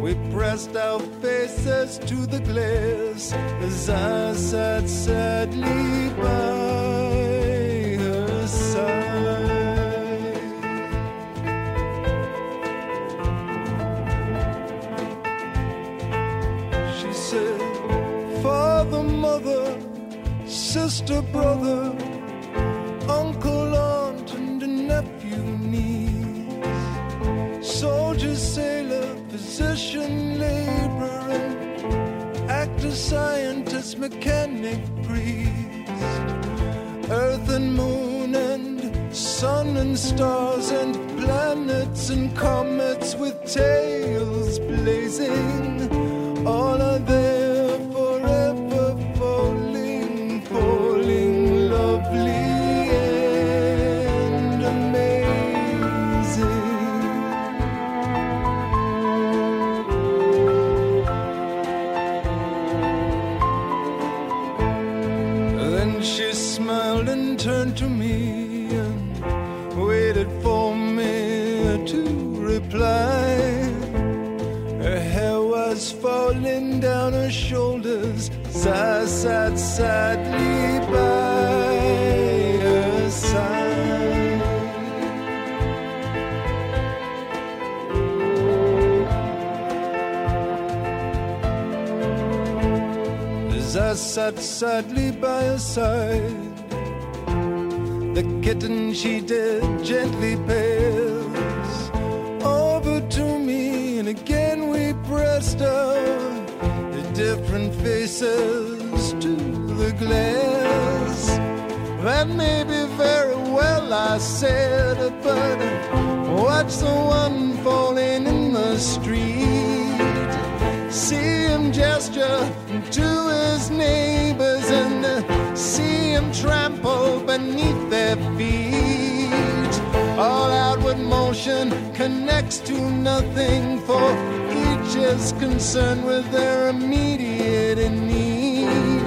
Speaker 9: We pressed our faces to the glass as I sat sadly by sister, brother, uncle, aunt, and a nephew, niece, soldier, sailor, physician, laborer, actor, scientist, mechanic, priest, earth and moon and sun and stars and planets and comets with tails blazing, all are there sat sadly by her side, the kitten she did gently pass over to me, and again we pressed her different faces to the glass. That may be very well, I said, but watch the one falling in the street. See him gesture to see him trample beneath their feet. All outward motion connects to nothing, for each is concerned with their immediate need.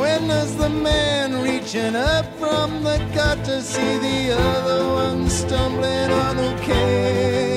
Speaker 9: When does the man reaching up from the gutter see the other one stumbling on who cannot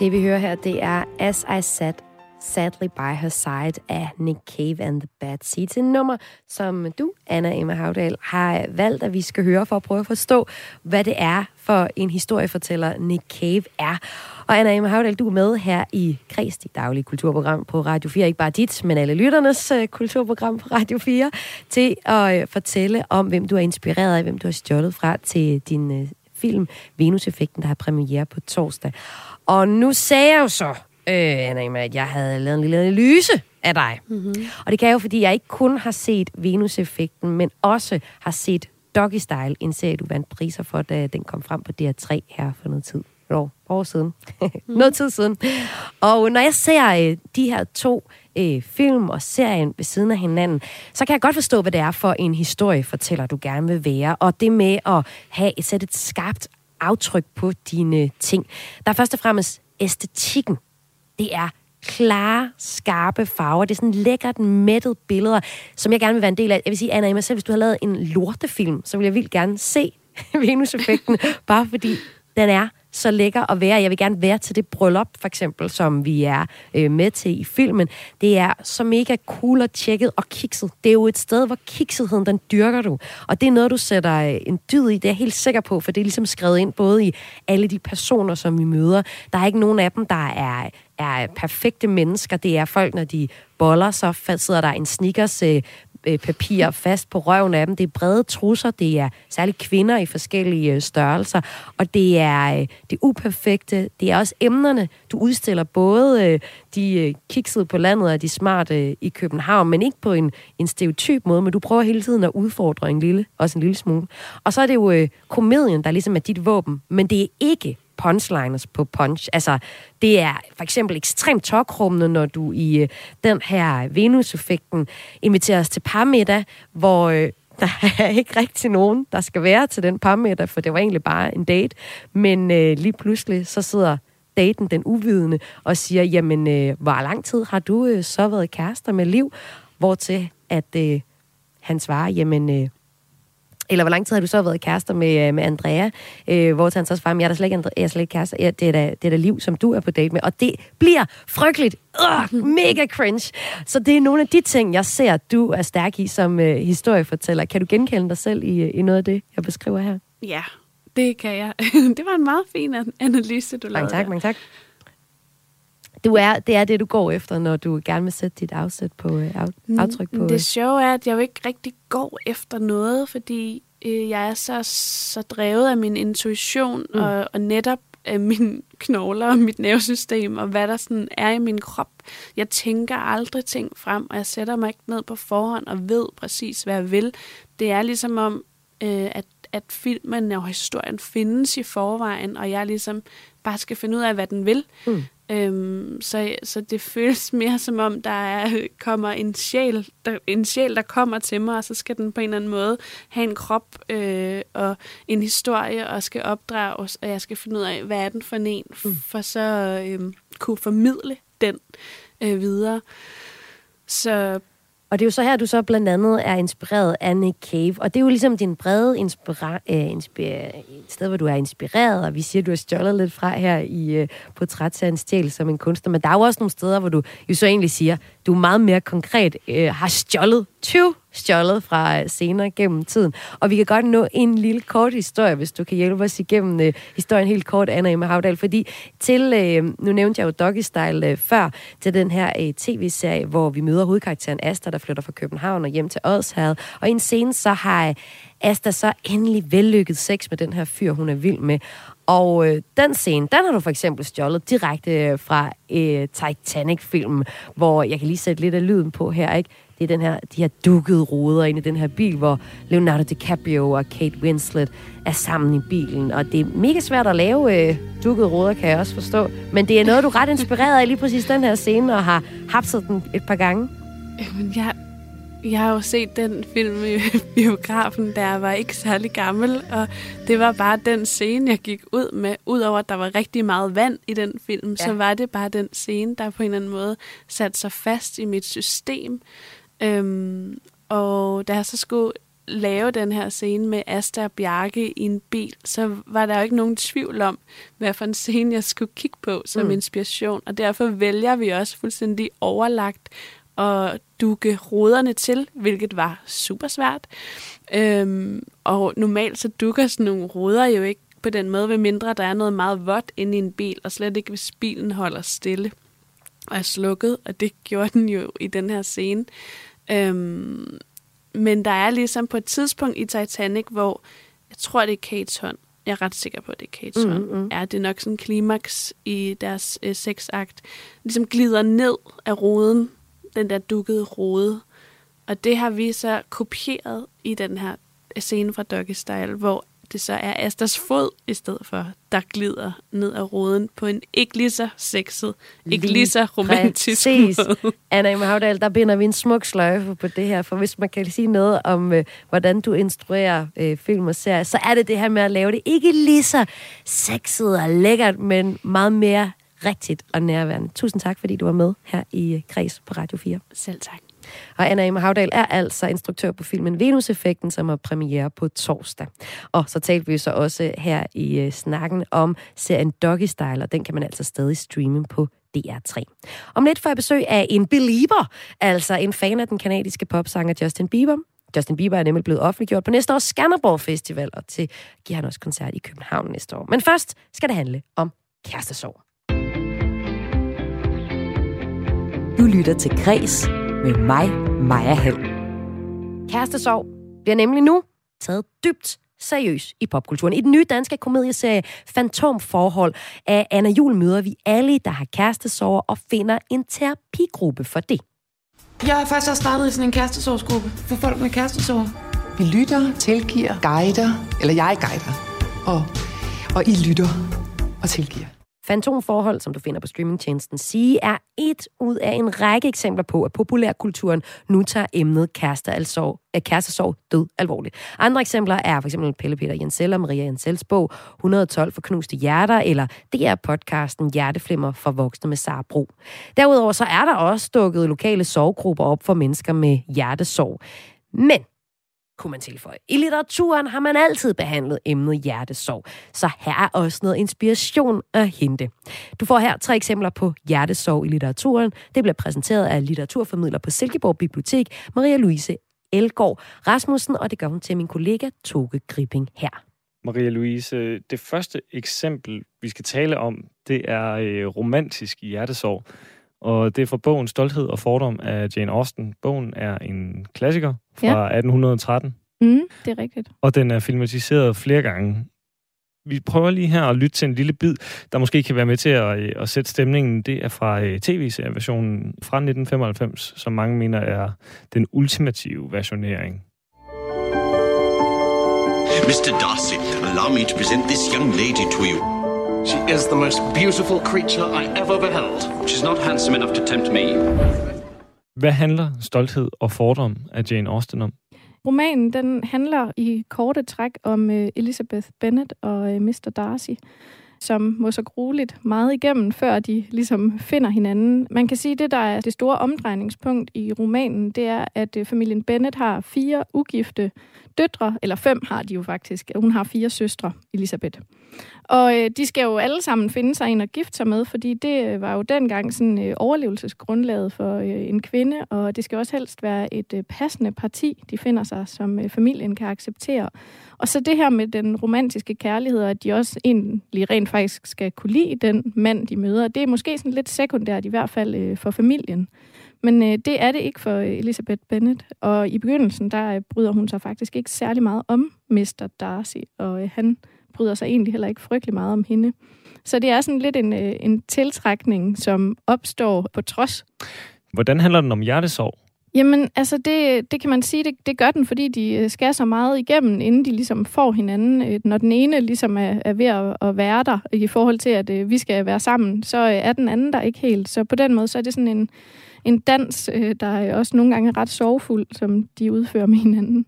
Speaker 1: Det vi hører her, det er As I Sat Sadly By Her Side af Nick Cave and the Bad Seeds. En nummer, som du, Anna Emma Havdal, har valgt, at vi skal høre for at prøve at forstå, hvad det er for en historiefortæller Nick Cave er. Og Anna Emma Havdal, du er med her i Kreds, dit daglige kulturprogram på Radio 4. Ikke bare dit, men alle lytternes uh, kulturprogram på Radio 4, til at uh, fortælle om, hvem du er inspireret af, hvem du har stjålet fra til din uh, film Venus-effekten, der har premiere på torsdag. Og nu sagde jeg jo så, øh, Anna, at jeg havde lavet en lille analyse af dig. Mm-hmm. Og det kan jeg jo, fordi jeg ikke kun har set Venus-effekten, men også har set Doggy Style, en serie, du vandt priser for, da den kom frem på DR3 her for noget tid. Et år, år siden. noget tid siden. Og når jeg ser øh, de her to øh, film og serien ved siden af hinanden, så kan jeg godt forstå, hvad det er for en historiefortæller, du gerne vil være. Og det med at have et, sætte et skarpt aftryk på dine ting. Der er først og fremmest æstetikken. Det er klare, skarpe farver. Det er sådan lækkert, mættet billeder, som jeg gerne vil være en del af. Jeg vil sige, Anna, i mig selv, hvis du har lavet en lortefilm, så vil jeg vildt gerne se Venus-effekten, bare fordi den er så lækker at være. Jeg vil gerne være til det bryllup, for eksempel, som vi er øh, med til i filmen. Det er så mega cool og tjekket og kikset. Det er jo et sted, hvor kiksetheden, den dyrker du. Og det er noget, du sætter øh, en dyd i, det er jeg helt sikker på, for det er ligesom skrevet ind både i alle de personer, som vi møder. Der er ikke nogen af dem, der er er perfekte mennesker. Det er folk, når de boller, så sidder der en sneakers øh, øh, fast på røven af dem. Det er brede trusser, det er særligt kvinder i forskellige øh, størrelser, og det er øh, det uperfekte. Det er også emnerne. Du udstiller både øh, de kiksede på landet og de smarte i København, men ikke på en, en stereotyp måde, men du prøver hele tiden at udfordre en lille, også en lille smule. Og så er det jo komedien, der ligesom er dit våben, men det er ikke punchliners på punch. Altså, det er for eksempel ekstremt tokrummende, når du i øh, den her Venus-effekten inviterer os til parmiddag, hvor øh, der er ikke rigtig nogen, der skal være til den parmiddag, for det var egentlig bare en date. Men øh, lige pludselig, så sidder daten, den uvidende, og siger, jamen, øh, hvor lang tid har du øh, så været kærester med Liv? Hvor til at øh, han svarer, jamen, øh, eller hvor lang tid har du så været kærester med, øh, med Andrea? Øh, hvor han så svarer, jeg er da slet ikke, jeg er slet ikke kærester. Ja, det, er da, det er da liv, som du er på date med. Og det bliver frygteligt. Uh, mega cringe. Så det er nogle af de ting, jeg ser, du er stærk i som øh, historiefortæller. Kan du genkende dig selv i, i noget af det, jeg beskriver her?
Speaker 4: Ja, det kan jeg. det var en meget fin analyse, du lavede.
Speaker 1: Mange tak, mange tak. Du er, det er det, du går efter, når du gerne vil sætte dit afsæt på, øh, af,
Speaker 4: Mm,
Speaker 1: aftryk på...
Speaker 4: Det sjove er, at jeg jo ikke rigtig går efter noget, fordi øh, jeg er så, så drevet af min intuition mm. og, og netop af mine knogler og mit nervesystem og hvad der sådan er i min krop. Jeg tænker aldrig ting frem, og jeg sætter mig ikke ned på forhånd og ved præcis, hvad jeg vil. Det er ligesom om, øh, at, at filmen og historien findes i forvejen, og jeg ligesom bare skal finde ud af, hvad den vil. Mm. Øhm, så, så det føles mere som om, der er, kommer en sjæl, der, en sjæl, der kommer til mig, og så skal den på en eller anden måde have en krop øh, og en historie, og skal opdrages, og jeg skal finde ud af, hvad er den for en, mm. for så øh, kunne formidle den øh, videre. Så
Speaker 1: og det er jo så her, du så blandt andet er inspireret af Nick Cave. Og det er jo ligesom din brede inspira- øh, inspira- sted, hvor du er inspireret. Og vi siger, at du har stjålet lidt fra her i øh, portrætserien Stjæl som en kunstner. Men der er jo også nogle steder, hvor du jo så egentlig siger, du er meget mere konkret øh, har stjålet 20 stjålet fra øh, senere scener gennem tiden. Og vi kan godt nå en lille kort historie, hvis du kan hjælpe os igennem øh, historien helt kort, Anna Emma Havdal. Fordi til, øh, nu nævnte jeg jo Doggy Style øh, før, til den her øh, tv-serie, hvor vi møder hovedkarakteren Asta, der flytter fra København og hjem til Odsherred. Og i en scene, så har øh, Asta så endelig vellykket sex med den her fyr, hun er vild med. Og øh, den scene, den har du for eksempel stjålet direkte øh, fra øh, Titanic-filmen, hvor jeg kan lige sætte lidt af lyden på her, ikke? Det er den her, de her dukkede ruder inde i den her bil, hvor Leonardo DiCaprio og Kate Winslet er sammen i bilen. Og det er mega svært at lave øh, dukkede ruder, kan jeg også forstå. Men det er noget, du er ret inspireret af lige præcis den her scene, og har hapset den et par gange.
Speaker 4: Jamen, jeg, Jeg har jo set den film i biografen, da jeg var ikke særlig gammel, og det var bare den scene, jeg gik ud med. Udover at der var rigtig meget vand i den film, ja. så var det bare den scene, der på en eller anden måde satte sig fast i mit system. Øhm, og da jeg så skulle lave den her scene med Asta og Bjarke i en bil, så var der jo ikke nogen tvivl om, hvad for en scene jeg skulle kigge på som mm. inspiration. Og derfor vælger vi også fuldstændig overlagt at dukke roderne til, hvilket var super svært. Øhm, og normalt så dukker sådan nogle roder jo ikke på den måde, ved mindre der er noget meget vådt inde i en bil, og slet ikke hvis bilen holder stille og er slukket, og det gjorde den jo i den her scene. Øhm, men der er ligesom på et tidspunkt i Titanic, hvor jeg tror, det er Kates hånd. Jeg er ret sikker på, at det er Kates mm, hånd. Mm. Er det nok sådan en klimaks i deres øh, sexakt. Ligesom glider ned af roden, den der dukkede rode. Og det har vi så kopieret i den her scene fra Doggy Style, hvor det så er Asters fod i stedet for, der glider ned ad roden på en ikke lige så sexet, ikke lige, lige så romantisk præcis. måde.
Speaker 1: Anna Havdal, der binder vi en smuk sløjfe på det her, for hvis man kan sige noget om, øh, hvordan du instruerer øh, film og serier, så er det det her med at lave det ikke lige så sexet og lækkert, men meget mere rigtigt og nærværende. Tusind tak, fordi du var med her i øh, Kreds på Radio 4.
Speaker 4: Selv tak.
Speaker 1: Og Anna Emma Havdal er altså instruktør på filmen Venus-effekten, som er premiere på torsdag. Og så talte vi så også her i øh, snakken om serien Doggy Style, og den kan man altså stadig streame på DR3. Om lidt får jeg besøg af en belieber, altså en fan af den kanadiske popsanger Justin Bieber. Justin Bieber er nemlig blevet offentliggjort på næste års Skanderborg Festival, og til giver han også koncert i København næste år. Men først skal det handle om kærestesorg. Du lytter til Græs med mig, Maja Hall. Kærestesorg bliver nemlig nu taget dybt seriøs i popkulturen. I den nye danske komedieserie Fantomforhold af Anna Jul møder vi alle, der har kærestesorg og finder en terapigruppe for det.
Speaker 10: Jeg har faktisk også startet i sådan en kærestesorgsgruppe for folk med kærestesorg.
Speaker 11: Vi lytter, tilgiver, guider, eller jeg guider, og, og I lytter og tilgiver.
Speaker 1: Fantomforhold, som du finder på streamingtjenesten Sige, er et ud af en række eksempler på, at populærkulturen nu tager emnet kærestesorg, øh, kærestesorg død alvorligt. Andre eksempler er for eksempel Pelle Peter Jensel og Maria Jensels bog 112 for knuste hjerter, eller det er podcasten Hjerteflimmer for voksne med Sara Bro. Derudover så er der også dukket lokale sorggrupper op for mennesker med hjertesorg. Men kunne man tilføje. I litteraturen har man altid behandlet emnet hjertesorg, så her er også noget inspiration at hente. Du får her tre eksempler på hjertesorg i litteraturen. Det bliver præsenteret af litteraturformidler på Silkeborg Bibliotek, Maria Louise Elgård Rasmussen, og det gør hun til min kollega Toge Gripping her.
Speaker 12: Maria Louise, det første eksempel, vi skal tale om, det er øh, romantisk hjertesorg. Og det er fra bogen Stolthed og Fordom af Jane Austen. Bogen er en klassiker fra ja. 1813.
Speaker 13: Mm, det er rigtigt.
Speaker 12: Og den er filmatiseret flere gange. Vi prøver lige her at lytte til en lille bid, der måske kan være med til at, øh, at sætte stemningen. Det er fra uh, tv-serieversionen fra 1995, som mange mener er den ultimative versionering. Mr. Darcy, allow me to present this young lady to you. She is the most beautiful creature I ever beheld. She's not handsome enough to tempt me. Hvad handler Stolthed og Fordom af Jane Austen om?
Speaker 13: Romanen den handler i korte træk om uh, Elizabeth Bennet og uh, Mr. Darcy, som må så grueligt meget igennem, før de ligesom finder hinanden. Man kan sige, at det, der er det store omdrejningspunkt i romanen, det er, at øh, familien Bennet har fire ugifte døtre, eller fem har de jo faktisk. Hun har fire søstre, Elisabeth. Og øh, de skal jo alle sammen finde sig en at gifte sig med, fordi det øh, var jo dengang sådan øh, overlevelsesgrundlaget for øh, en kvinde, og det skal også helst være et øh, passende parti, de finder sig, som øh, familien kan acceptere. Og så det her med den romantiske kærlighed, og at de også egentlig rent faktisk skal kunne lide den mand, de møder, det er måske sådan lidt sekundært, i hvert fald øh, for familien. Men øh, det er det ikke for øh, Elisabeth Bennet. Og i begyndelsen, der øh, bryder hun sig faktisk ikke særlig meget om Mr. Darcy, og øh, han bryder sig egentlig heller ikke frygtelig meget om hende. Så det er sådan lidt en, øh, en tiltrækning, som opstår på trods.
Speaker 12: Hvordan handler den om hjertesorg?
Speaker 13: Jamen, altså det, det kan man sige, det, det gør den, fordi de øh, skærer så meget igennem, inden de ligesom får hinanden. Øh, når den ene ligesom er, er ved at, at være der øh, i forhold til, at øh, vi skal være sammen, så er den anden der ikke helt. Så på den måde, så er det sådan en, en dans, der er også nogle gange er ret sorgfuld, som de udfører med hinanden.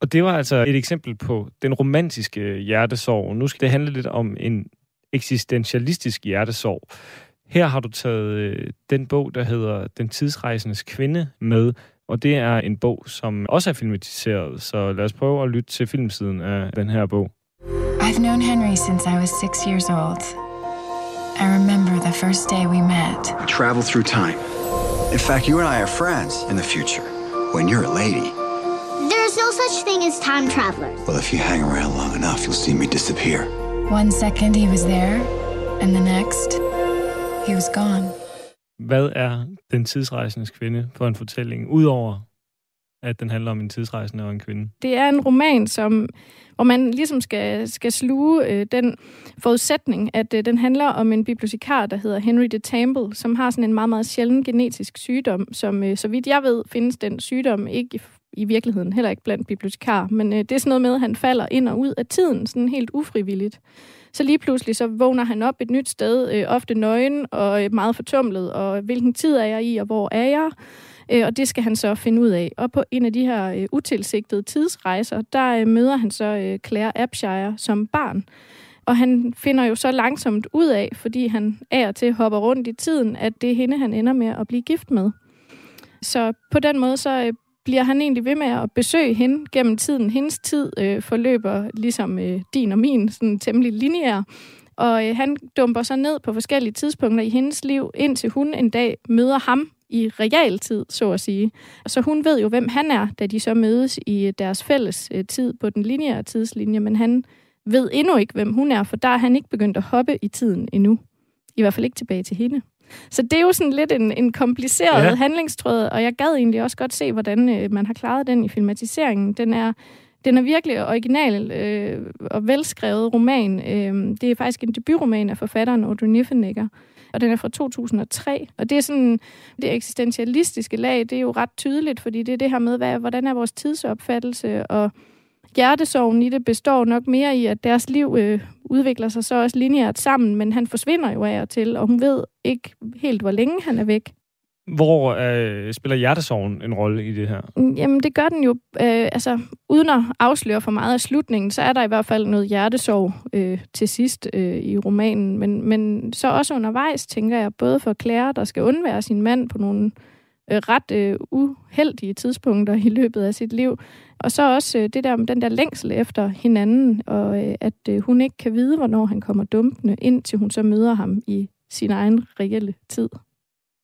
Speaker 12: Og det var altså et eksempel på den romantiske hjertesorg. Nu skal det handle lidt om en eksistentialistisk hjertesorg. Her har du taget øh, den bog, der hedder Den tidsrejsendes kvinde med, og det er en bog, som også er filmatiseret, så lad os prøve at lytte til filmsiden af den her bog.
Speaker 14: I've known Henry since I was six years old. I remember the first day we met.
Speaker 15: Travel through time. In fact, you and I are friends in the future when you're a lady.
Speaker 16: There's no such thing as time travelers.
Speaker 15: Well, if you hang around long enough, you'll see me disappear.
Speaker 14: One second he was there, and the next, he was gone.
Speaker 12: Hvad er den tidsrejsendes kvinde for en fortælling, udover at den handler om en tidsrejsende og en kvinde?
Speaker 13: Det er en roman, som, hvor man ligesom skal, skal sluge øh, den forudsætning, at øh, den handler om en bibliotekar, der hedder Henry de Tamble, som har sådan en meget, meget sjælden genetisk sygdom, som, øh, så vidt jeg ved, findes den sygdom ikke i, i virkeligheden, heller ikke blandt bibliotekarer, men øh, det er sådan noget med, at han falder ind og ud af tiden, sådan helt ufrivilligt. Så lige pludselig så vågner han op et nyt sted, øh, ofte nøgen og øh, meget fortumlet, og hvilken tid er jeg i, og hvor er jeg? Øh, og det skal han så finde ud af. Og på en af de her øh, utilsigtede tidsrejser, der øh, møder han så øh, Claire Abshire som barn. Og han finder jo så langsomt ud af, fordi han af og til hopper rundt i tiden, at det er hende, han ender med at blive gift med. Så på den måde, så øh, bliver han egentlig ved med at besøge hende gennem tiden. Hendes tid øh, forløber ligesom øh, din og min, sådan temmelig lineær. Og øh, han dumper så ned på forskellige tidspunkter i hendes liv, indtil hun en dag møder ham i realtid, så at sige. Så hun ved jo, hvem han er, da de så mødes i øh, deres fælles øh, tid på den lineære tidslinje, men han ved endnu ikke, hvem hun er, for der er han ikke begyndt at hoppe i tiden endnu. I hvert fald ikke tilbage til hende. Så det er jo sådan lidt en, en kompliceret ja. handlingstråd, og jeg gad egentlig også godt se, hvordan øh, man har klaret den i filmatiseringen. Den er, den er virkelig original øh, og velskrevet roman. Øh, det er faktisk en debutroman af forfatteren Audrey Niffenegger, og den er fra 2003. Og det er sådan, det eksistentialistiske lag, det er jo ret tydeligt, fordi det er det her med, hvad, hvordan er vores tidsopfattelse, og hjertesorgen i det består nok mere i, at deres liv øh, udvikler sig så også lineært sammen, men han forsvinder jo af og til, og hun ved ikke helt, hvor længe han er væk.
Speaker 12: Hvor øh, spiller hjertesorgen en rolle i det her?
Speaker 13: Jamen, det gør den jo, øh, altså, uden at afsløre for meget af slutningen, så er der i hvert fald noget hjertesorg øh, til sidst øh, i romanen, men, men så også undervejs, tænker jeg, både for Claire, der skal undvære sin mand på nogle øh, ret øh, uheldige tidspunkter i løbet af sit liv, og så også øh, det der med den der længsel efter hinanden, og øh, at øh, hun ikke kan vide, hvornår han kommer dumpende, indtil hun så møder ham i sin egen reelle tid.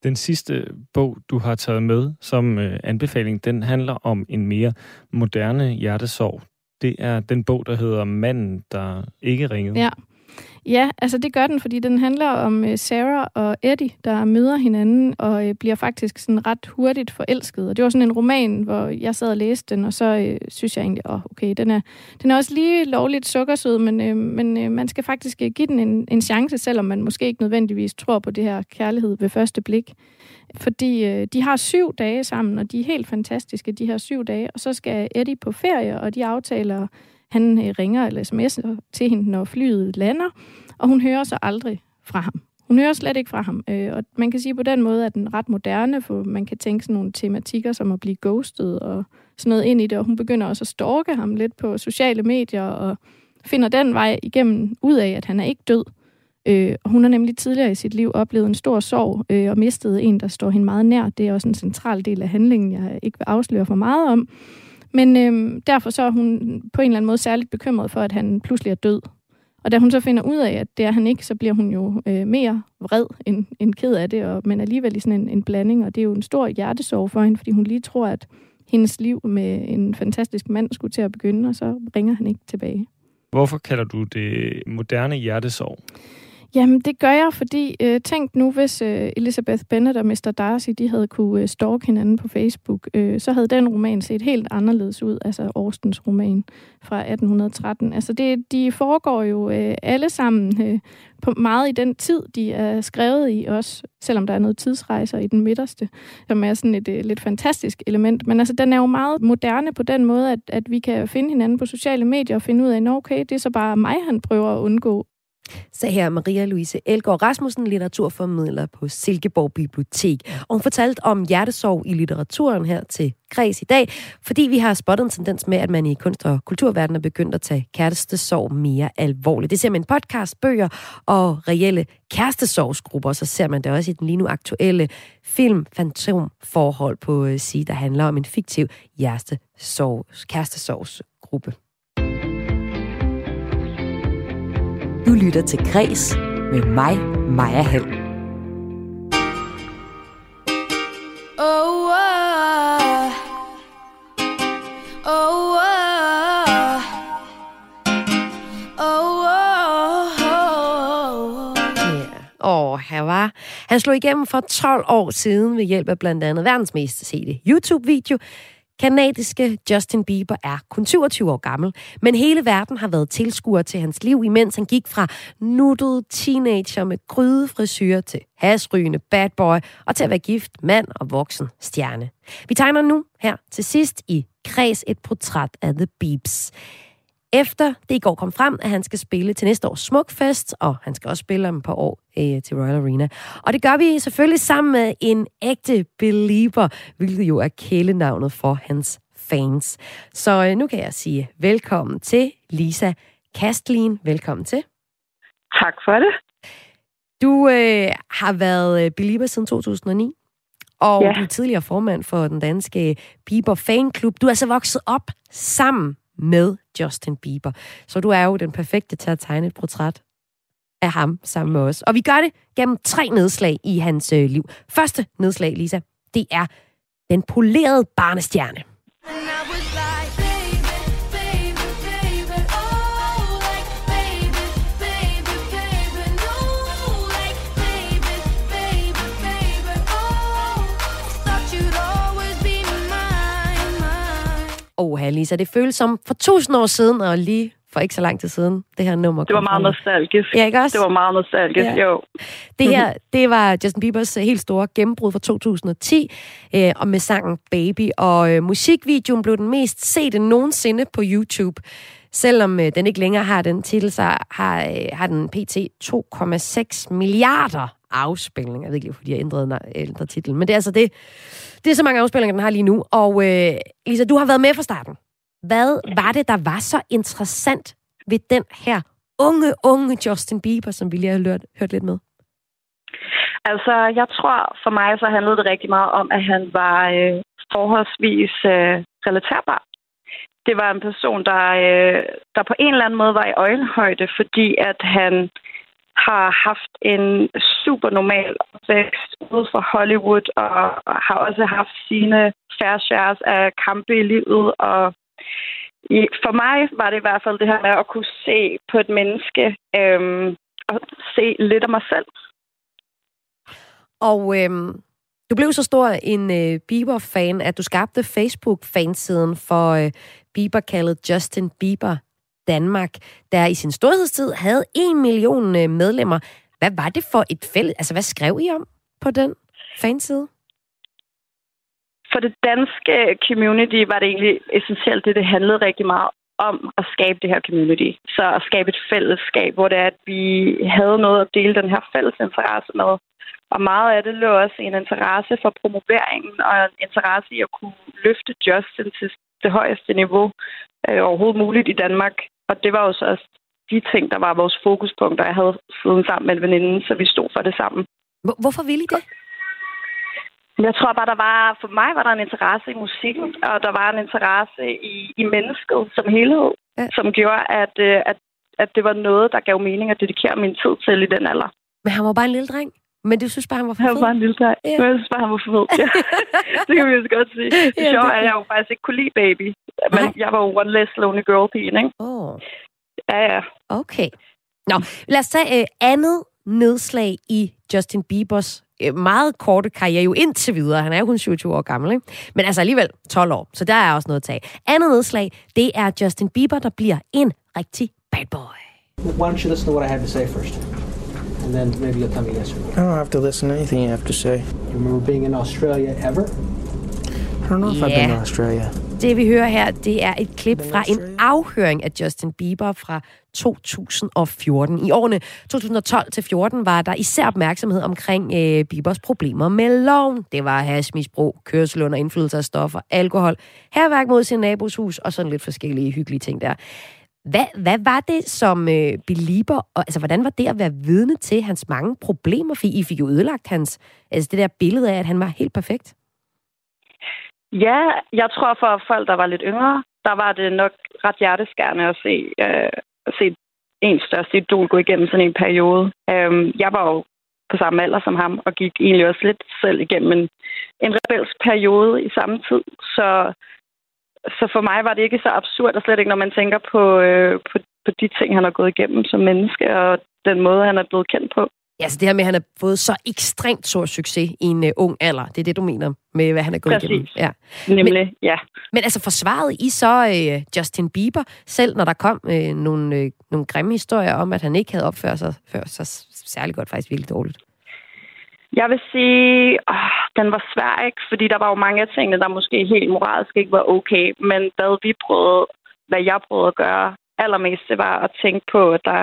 Speaker 12: Den sidste bog, du har taget med som øh, anbefaling, den handler om en mere moderne hjertesorg. Det er den bog, der hedder Manden, der ikke ringede.
Speaker 13: Ja. Ja, altså det gør den, fordi den handler om øh, Sarah og Eddie, der møder hinanden og øh, bliver faktisk sådan ret hurtigt forelsket. Og det var sådan en roman, hvor jeg sad og læste den, og så øh, synes jeg egentlig, åh, oh, okay, den er, den er også lige lovligt sukkersød, men, øh, men øh, man skal faktisk øh, give den en, en chance, selvom man måske ikke nødvendigvis tror på det her kærlighed ved første blik. Fordi øh, de har syv dage sammen, og de er helt fantastiske, de her syv dage. Og så skal Eddie på ferie, og de aftaler han øh, ringer eller sms'er til hende, når flyet lander, og hun hører så aldrig fra ham. Hun hører slet ikke fra ham, øh, og man kan sige på den måde, at den er ret moderne, for man kan tænke sådan nogle tematikker som at blive ghostet og sådan noget ind i det, og hun begynder også at stalke ham lidt på sociale medier og finder den vej igennem ud af, at han er ikke død. Øh, hun har nemlig tidligere i sit liv oplevet en stor sorg øh, og mistet en, der står hende meget nær. Det er også en central del af handlingen, jeg ikke vil afsløre for meget om. Men øhm, derfor så er hun på en eller anden måde særligt bekymret for, at han pludselig er død. Og da hun så finder ud af, at det er han ikke, så bliver hun jo øh, mere vred end, end ked af det, og, men alligevel i sådan en, en blanding. Og det er jo en stor hjertesorg for hende, fordi hun lige tror, at hendes liv med en fantastisk mand skulle til at begynde, og så ringer han ikke tilbage.
Speaker 12: Hvorfor kalder du det moderne hjertesorg?
Speaker 13: Jamen, det gør jeg, fordi øh, tænk nu, hvis øh, Elizabeth Bennet og Mr. Darcy, de havde kunne øh, stalke hinanden på Facebook, øh, så havde den roman set helt anderledes ud, altså Austens roman fra 1813. Altså, det, de foregår jo øh, alle sammen øh, på meget i den tid, de er skrevet i også, selvom der er noget tidsrejser i den midterste, som er sådan et øh, lidt fantastisk element. Men altså, den er jo meget moderne på den måde, at, at vi kan finde hinanden på sociale medier og finde ud af, at okay, det er så bare mig, han prøver at undgå
Speaker 1: sagde her Maria Louise Elgård Rasmussen, litteraturformidler på Silkeborg Bibliotek. Og hun fortalte om hjertesorg i litteraturen her til Græs i dag, fordi vi har spottet en tendens med, at man i kunst- og kulturverdenen er begyndt at tage kærestesorg mere alvorligt. Det ser man i podcast, bøger og reelle kærestesorgsgrupper, så ser man det også i den lige nu aktuelle film Fantomforhold på øh, sige, der handler om en fiktiv kærestesorgsgruppe.
Speaker 17: Du lytter til Græs med mig, Maja Hall.
Speaker 2: Oh, oh, oh, oh, oh,
Speaker 1: Åh, her var. Han slog igennem for 12 år siden ved hjælp af blandt andet verdens mest sete YouTube-video. Kanadiske Justin Bieber er kun 27 år gammel, men hele verden har været tilskuer til hans liv, imens han gik fra nuttet teenager med grydefrisyr til hasrygende bad boy og til at være gift mand og voksen stjerne. Vi tegner nu her til sidst i kreds et portræt af The Beeps efter det i går kom frem, at han skal spille til næste års Smukfest, og han skal også spille om et par år øh, til Royal Arena. Og det gør vi selvfølgelig sammen med en ægte belieber, hvilket jo er kælenavnet for hans fans. Så øh, nu kan jeg sige velkommen til Lisa Kastlin. Velkommen til.
Speaker 18: Tak for det.
Speaker 1: Du øh, har været øh, belieber siden 2009. Og
Speaker 18: Ja.
Speaker 1: du er tidligere formand for den danske Bieber Fanklub. Du er så vokset op sammen med Justin Bieber. Så du er jo den perfekte til at tegne et portræt af ham sammen med os. Og vi gør det gennem tre nedslag i hans øh, liv. Første nedslag, Lisa, det er den polerede barnestjerne. Åh, Lisa, det føles som for tusind år siden, og lige for ikke så lang tid siden, det her nummer
Speaker 18: Det var meget nostalgisk.
Speaker 1: Ja, ikke også?
Speaker 18: Det var meget nostalgisk,
Speaker 1: Ja.
Speaker 18: jo.
Speaker 1: Det her, det var Justin Biebers øh, helt store gennembrud fra 2010, øh, og med sangen Baby. Og øh, musikvideoen blev den mest sete nogensinde på YouTube. Selvom øh, den ikke længere har den titel, så har, øh, har den pt. 2,6 milliarder afspilninger. Jeg ved ikke lige, hvorfor de har ændret, na- ændret titlen, men det er altså det. Det er så mange afspilninger, den har lige nu. Og øh, Lisa, du har været med fra starten. Hvad var det, der var så interessant ved den her unge, unge Justin Bieber, som vi lige har hørt, hørt lidt med?
Speaker 18: Altså, jeg tror for mig, så handlede det rigtig meget om, at han var øh, forholdsvis øh, relaterbar. Det var en person, der, øh, der på en eller anden måde var i øjenhøjde, fordi at han har haft en super normal opvækst ude for Hollywood, og har også haft sine fair shares af kampe i livet. Og for mig var det i hvert fald det her med at kunne se på et menneske øhm, og se lidt af mig selv.
Speaker 1: Og øhm, du blev så stor en øh, Bieber-fan, at du skabte Facebook-fansiden for øh, Bieber kaldet Justin Bieber Danmark, der i sin storhedstid havde en million øh, medlemmer. Hvad var det for et fælles... Altså, hvad skrev I om på den fanside?
Speaker 18: For det danske community var det egentlig essentielt det, det handlede rigtig meget om at skabe det her community. Så at skabe et fællesskab, hvor det er, at vi havde noget at dele den her fælles interesse med. Og meget af det lå også i en interesse for promoveringen og en interesse i at kunne løfte Justin til det højeste niveau øh, overhovedet muligt i Danmark. Og det var jo så også de ting, der var vores fokuspunkter. Jeg havde siddet sammen med en veninde, så vi stod for det sammen.
Speaker 1: Hvor- Hvorfor ville I det?
Speaker 18: Jeg tror bare, der var, for mig var der en interesse i musikken, og der var en interesse i, i mennesket som helhed, ja. som gjorde, at, øh, at, at det var noget, der gav mening at dedikere min tid til i den alder.
Speaker 1: Men han var bare en lille dreng. Men du synes bare, han var for
Speaker 18: Han var
Speaker 1: fed?
Speaker 18: bare en lille dreng.
Speaker 1: Ja.
Speaker 18: Men jeg synes bare, han var for fed. Ja. det kan vi jo så godt sige. Det
Speaker 1: Ja,
Speaker 18: sjove er, at jeg jo faktisk ikke kunne lide Baby. Men jeg var jo one less lonely girl pigen, ikke?
Speaker 1: Åh. Oh.
Speaker 18: Ja, ja.
Speaker 1: Okay. Nå, lad os tage øh, andet nedslag i Justin Biebers øh, meget korte karriere, jo indtil videre. Han er jo kun 27 år gammel, ikke? Men altså alligevel 12 år, så der er også noget at tage. Andet nedslag, det er Justin Bieber, der bliver en rigtig bad boy.
Speaker 19: Why don't you listen to what I have to say first? And then maybe you'll tell me yes or no.
Speaker 7: I don't have to listen to anything you have to say.
Speaker 19: You remember being in Australia ever?
Speaker 7: I don't know if I've been to
Speaker 1: Yeah.
Speaker 7: Australia.
Speaker 1: Det vi hører her, det er et klip fra en afhøring af Justin Bieber fra 2014. I årene 2012 til 14 var der især opmærksomhed omkring øh, Biebers problemer med loven. Det var hashmisbrug, kørsel under indflydelse af stoffer, alkohol, herværk mod sin nabos hus og sådan lidt forskellige hyggelige ting der. Hvad, hvad var det som øh, belieber, og altså hvordan var det at være vidne til hans mange problemer? For I fik jo ødelagt hans, altså det der billede af, at han var helt perfekt.
Speaker 18: Ja, jeg tror for folk, der var lidt yngre, der var det nok ret hjerteskærende at se, øh, at se en største idol gå igennem sådan en periode. Øh, jeg var jo på samme alder som ham, og gik egentlig også lidt selv igennem en, en rebelsk periode i samme tid. Så, så for mig var det ikke så absurd, og slet ikke, når man tænker på, øh, på, på de ting, han har gået igennem som menneske, og den måde, han er blevet kendt på.
Speaker 1: Ja, så det her med, at han har fået så ekstremt stor succes i en uh, ung alder, det er det, du mener med, hvad han er gået
Speaker 18: Præcis.
Speaker 1: igennem. Ja.
Speaker 18: Nemlig,
Speaker 1: men,
Speaker 18: ja.
Speaker 1: Men altså, forsvarede I så uh, Justin Bieber, selv når der kom uh, nogle, uh, nogle grimme historier om, at han ikke havde opført sig, ført sig særlig godt, faktisk virkelig dårligt?
Speaker 18: Jeg vil sige, åh, den var svær, ikke? Fordi der var jo mange af tingene, der måske helt moralsk ikke var okay. Men hvad vi prøvede, hvad jeg prøvede at gøre allermest, det var at tænke på, at der,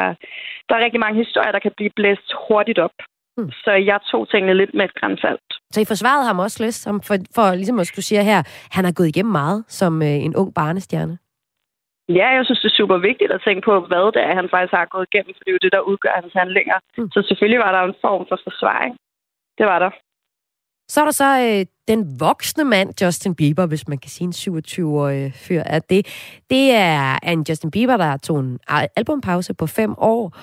Speaker 18: der er rigtig mange historier, der kan blive blæst hurtigt op. Hmm. Så jeg tog tingene lidt med et grænsalt.
Speaker 1: Så I forsvarede ham også lidt, som for, for ligesom at du siger her, han har gået igennem meget som øh, en ung barnestjerne.
Speaker 18: Ja, jeg synes, det er super vigtigt at tænke på, hvad det er, han faktisk har gået igennem, for det er jo det, der udgør hans handlinger. Mm. Så selvfølgelig var der en form for forsvaring. Det var der.
Speaker 1: Så er der så øh, den voksne mand, Justin Bieber, hvis man kan sige en 27-årig fyr af det. Det er en Justin Bieber, der tog en albumpause på fem år,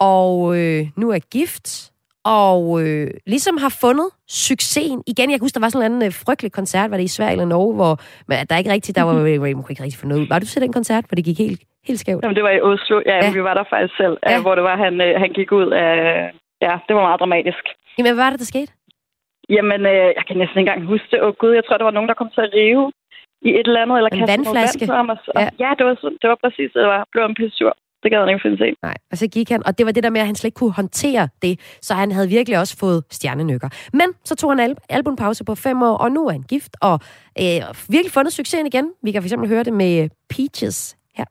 Speaker 1: og øh, nu er gift, og øh, ligesom har fundet succesen igen. Jeg kan huske, der var sådan en anden øh, frygtelig koncert, var det i Sverige eller Norge, hvor men der ikke rigtig, der var, man kunne ikke rigtig få noget ud. Var du til den koncert, hvor det gik helt, helt skævt?
Speaker 18: Jamen, det var i Oslo, ja, ja. vi var der faktisk selv, ja. hvor det var, han, øh, han gik ud af, ja, det var meget dramatisk.
Speaker 1: Jamen, hvad var det, der skete?
Speaker 18: Jamen, øh, jeg kan næsten ikke engang huske det. Åh oh, gud, jeg tror, der var nogen, der kom til at rive i et eller andet, eller
Speaker 1: en vandflaske.
Speaker 18: Vand ham, ja. ja, det var, det var præcis det, var. Blev en pisse det gad han ikke finde se.
Speaker 1: Nej, og så gik han, og det var det der med, at han slet ikke kunne håndtere det, så han havde virkelig også fået stjernenykker. Men så tog han al- albumpause på fem år, og nu er han gift, og øh, virkelig fundet succesen igen. Vi kan fx høre det med Peaches her.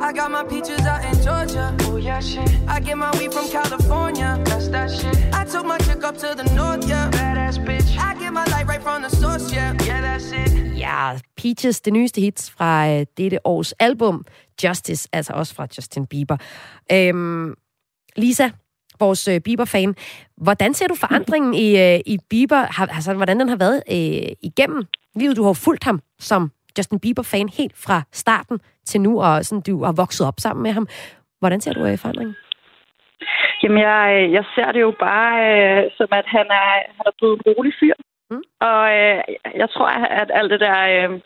Speaker 1: I got my peaches out in Georgia. Oh yeah, shit. I get my weed from California. That's that shit. I took my chick up to the north, yeah. Badass bitch. I get my light right from the source, yeah. Yeah, that's it. Ja, Peaches, det nyeste hits fra øh, dette års album. Justice, altså også fra Justin Bieber. Øhm, Lisa, vores øh, Bieber-fan. Hvordan ser du forandringen i, øh, i Bieber? Har, altså, hvordan den har været øh, igennem livet? Du har fulgt ham som Justin Bieber-fan helt fra starten til nu, og sådan, du har vokset op sammen med ham. Hvordan ser du øh, forandringen?
Speaker 18: Jamen, jeg, jeg ser det jo bare øh, som, at han er, han er blevet en rolig fyr. Mm. Og øh, jeg tror, at alt det der øh,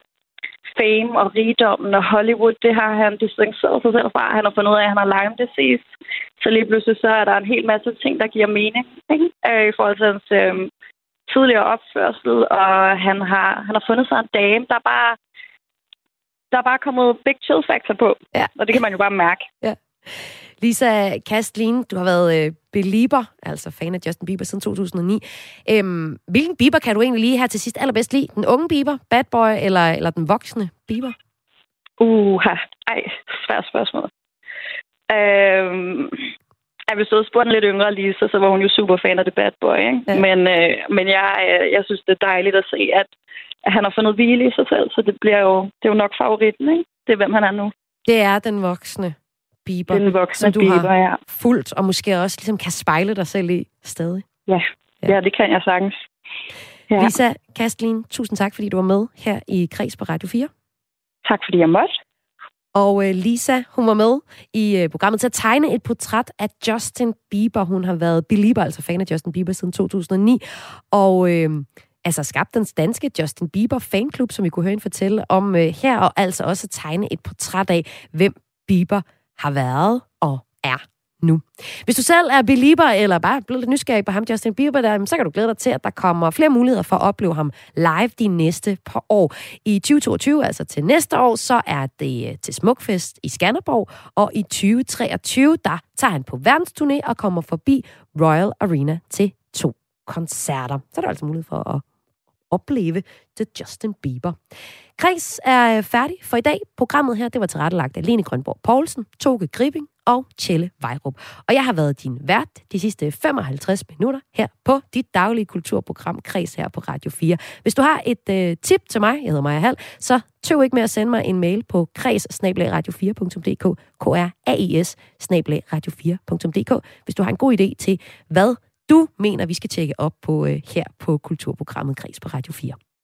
Speaker 18: fame og rigdommen og Hollywood, det har han distanceret sig selv fra. Han har fundet ud af, at han har Lyme disease. Så lige pludselig så er der en hel masse ting, der giver mening ikke? Øh, i forhold til hans øh, tidligere opførsel. Og han har, han har fundet sig en dame, der bare der er bare kommet big chill factor på. Ja. Og det kan man jo bare mærke.
Speaker 1: Ja. Lisa Kastlin, du har været øh, belieber, altså fan af Justin Bieber siden 2009. Øhm, hvilken Bieber kan du egentlig lige her til sidst allerbedst lide? Den unge Bieber, bad boy, eller, eller den voksne Bieber?
Speaker 18: Uha, ej, svært spørgsmål. Øhm, jeg vil stå spurgte en lidt yngre Lisa, så var hun jo super fan af The Bad Boy. Ikke? Ja. Men, øh, men jeg, jeg synes, det er dejligt at se, at han har fundet hvile i sig selv, så det bliver jo, det er jo nok favoritten. Ikke? Det er, hvem han er nu.
Speaker 1: Det er den voksne Bieber,
Speaker 18: den voksne
Speaker 1: som du
Speaker 18: Bieber,
Speaker 1: har
Speaker 18: ja.
Speaker 1: fulgt, og måske også ligesom kan spejle dig selv i stadig.
Speaker 18: Ja, ja. ja det kan jeg sagtens.
Speaker 1: Ja. Lisa Kastlin, tusind tak, fordi du var med her i Kreds på Radio 4.
Speaker 18: Tak, fordi jeg måtte.
Speaker 1: Og øh, Lisa, hun var med i øh, programmet til at tegne et portræt af Justin Bieber. Hun har været belieber, altså fan af Justin Bieber siden 2009. Og øh, altså skabt den danske Justin Bieber fanklub, som vi kunne høre hende fortælle om øh, her, og altså også tegne et portræt af, hvem Bieber har været og er nu. Hvis du selv er belieber, eller bare blevet lidt nysgerrig på ham, Justin Bieber, der, så kan du glæde dig til, at der kommer flere muligheder for at opleve ham live de næste par år. I 2022, altså til næste år, så er det øh, til Smukfest i Skanderborg, og i 2023, der tager han på verdensturné og kommer forbi Royal Arena til to koncerter. Så er der altså mulighed for at opleve til Justin Bieber. Kreds er øh, færdig for i dag. Programmet her, det var tilrettelagt af Lene Grønborg Poulsen, Toge Gribing og Tjelle Vejrup. Og jeg har været din vært de sidste 55 minutter her på dit daglige kulturprogram Kreds her på Radio 4. Hvis du har et øh, tip til mig, jeg hedder Maja Hall, så tøv ikke med at sende mig en mail på kreds radio4.dk, k r a e s radio4.dk, hvis du har en god idé til, hvad du mener, vi skal tjekke op på øh, her på kulturprogrammet Kreds på Radio 4.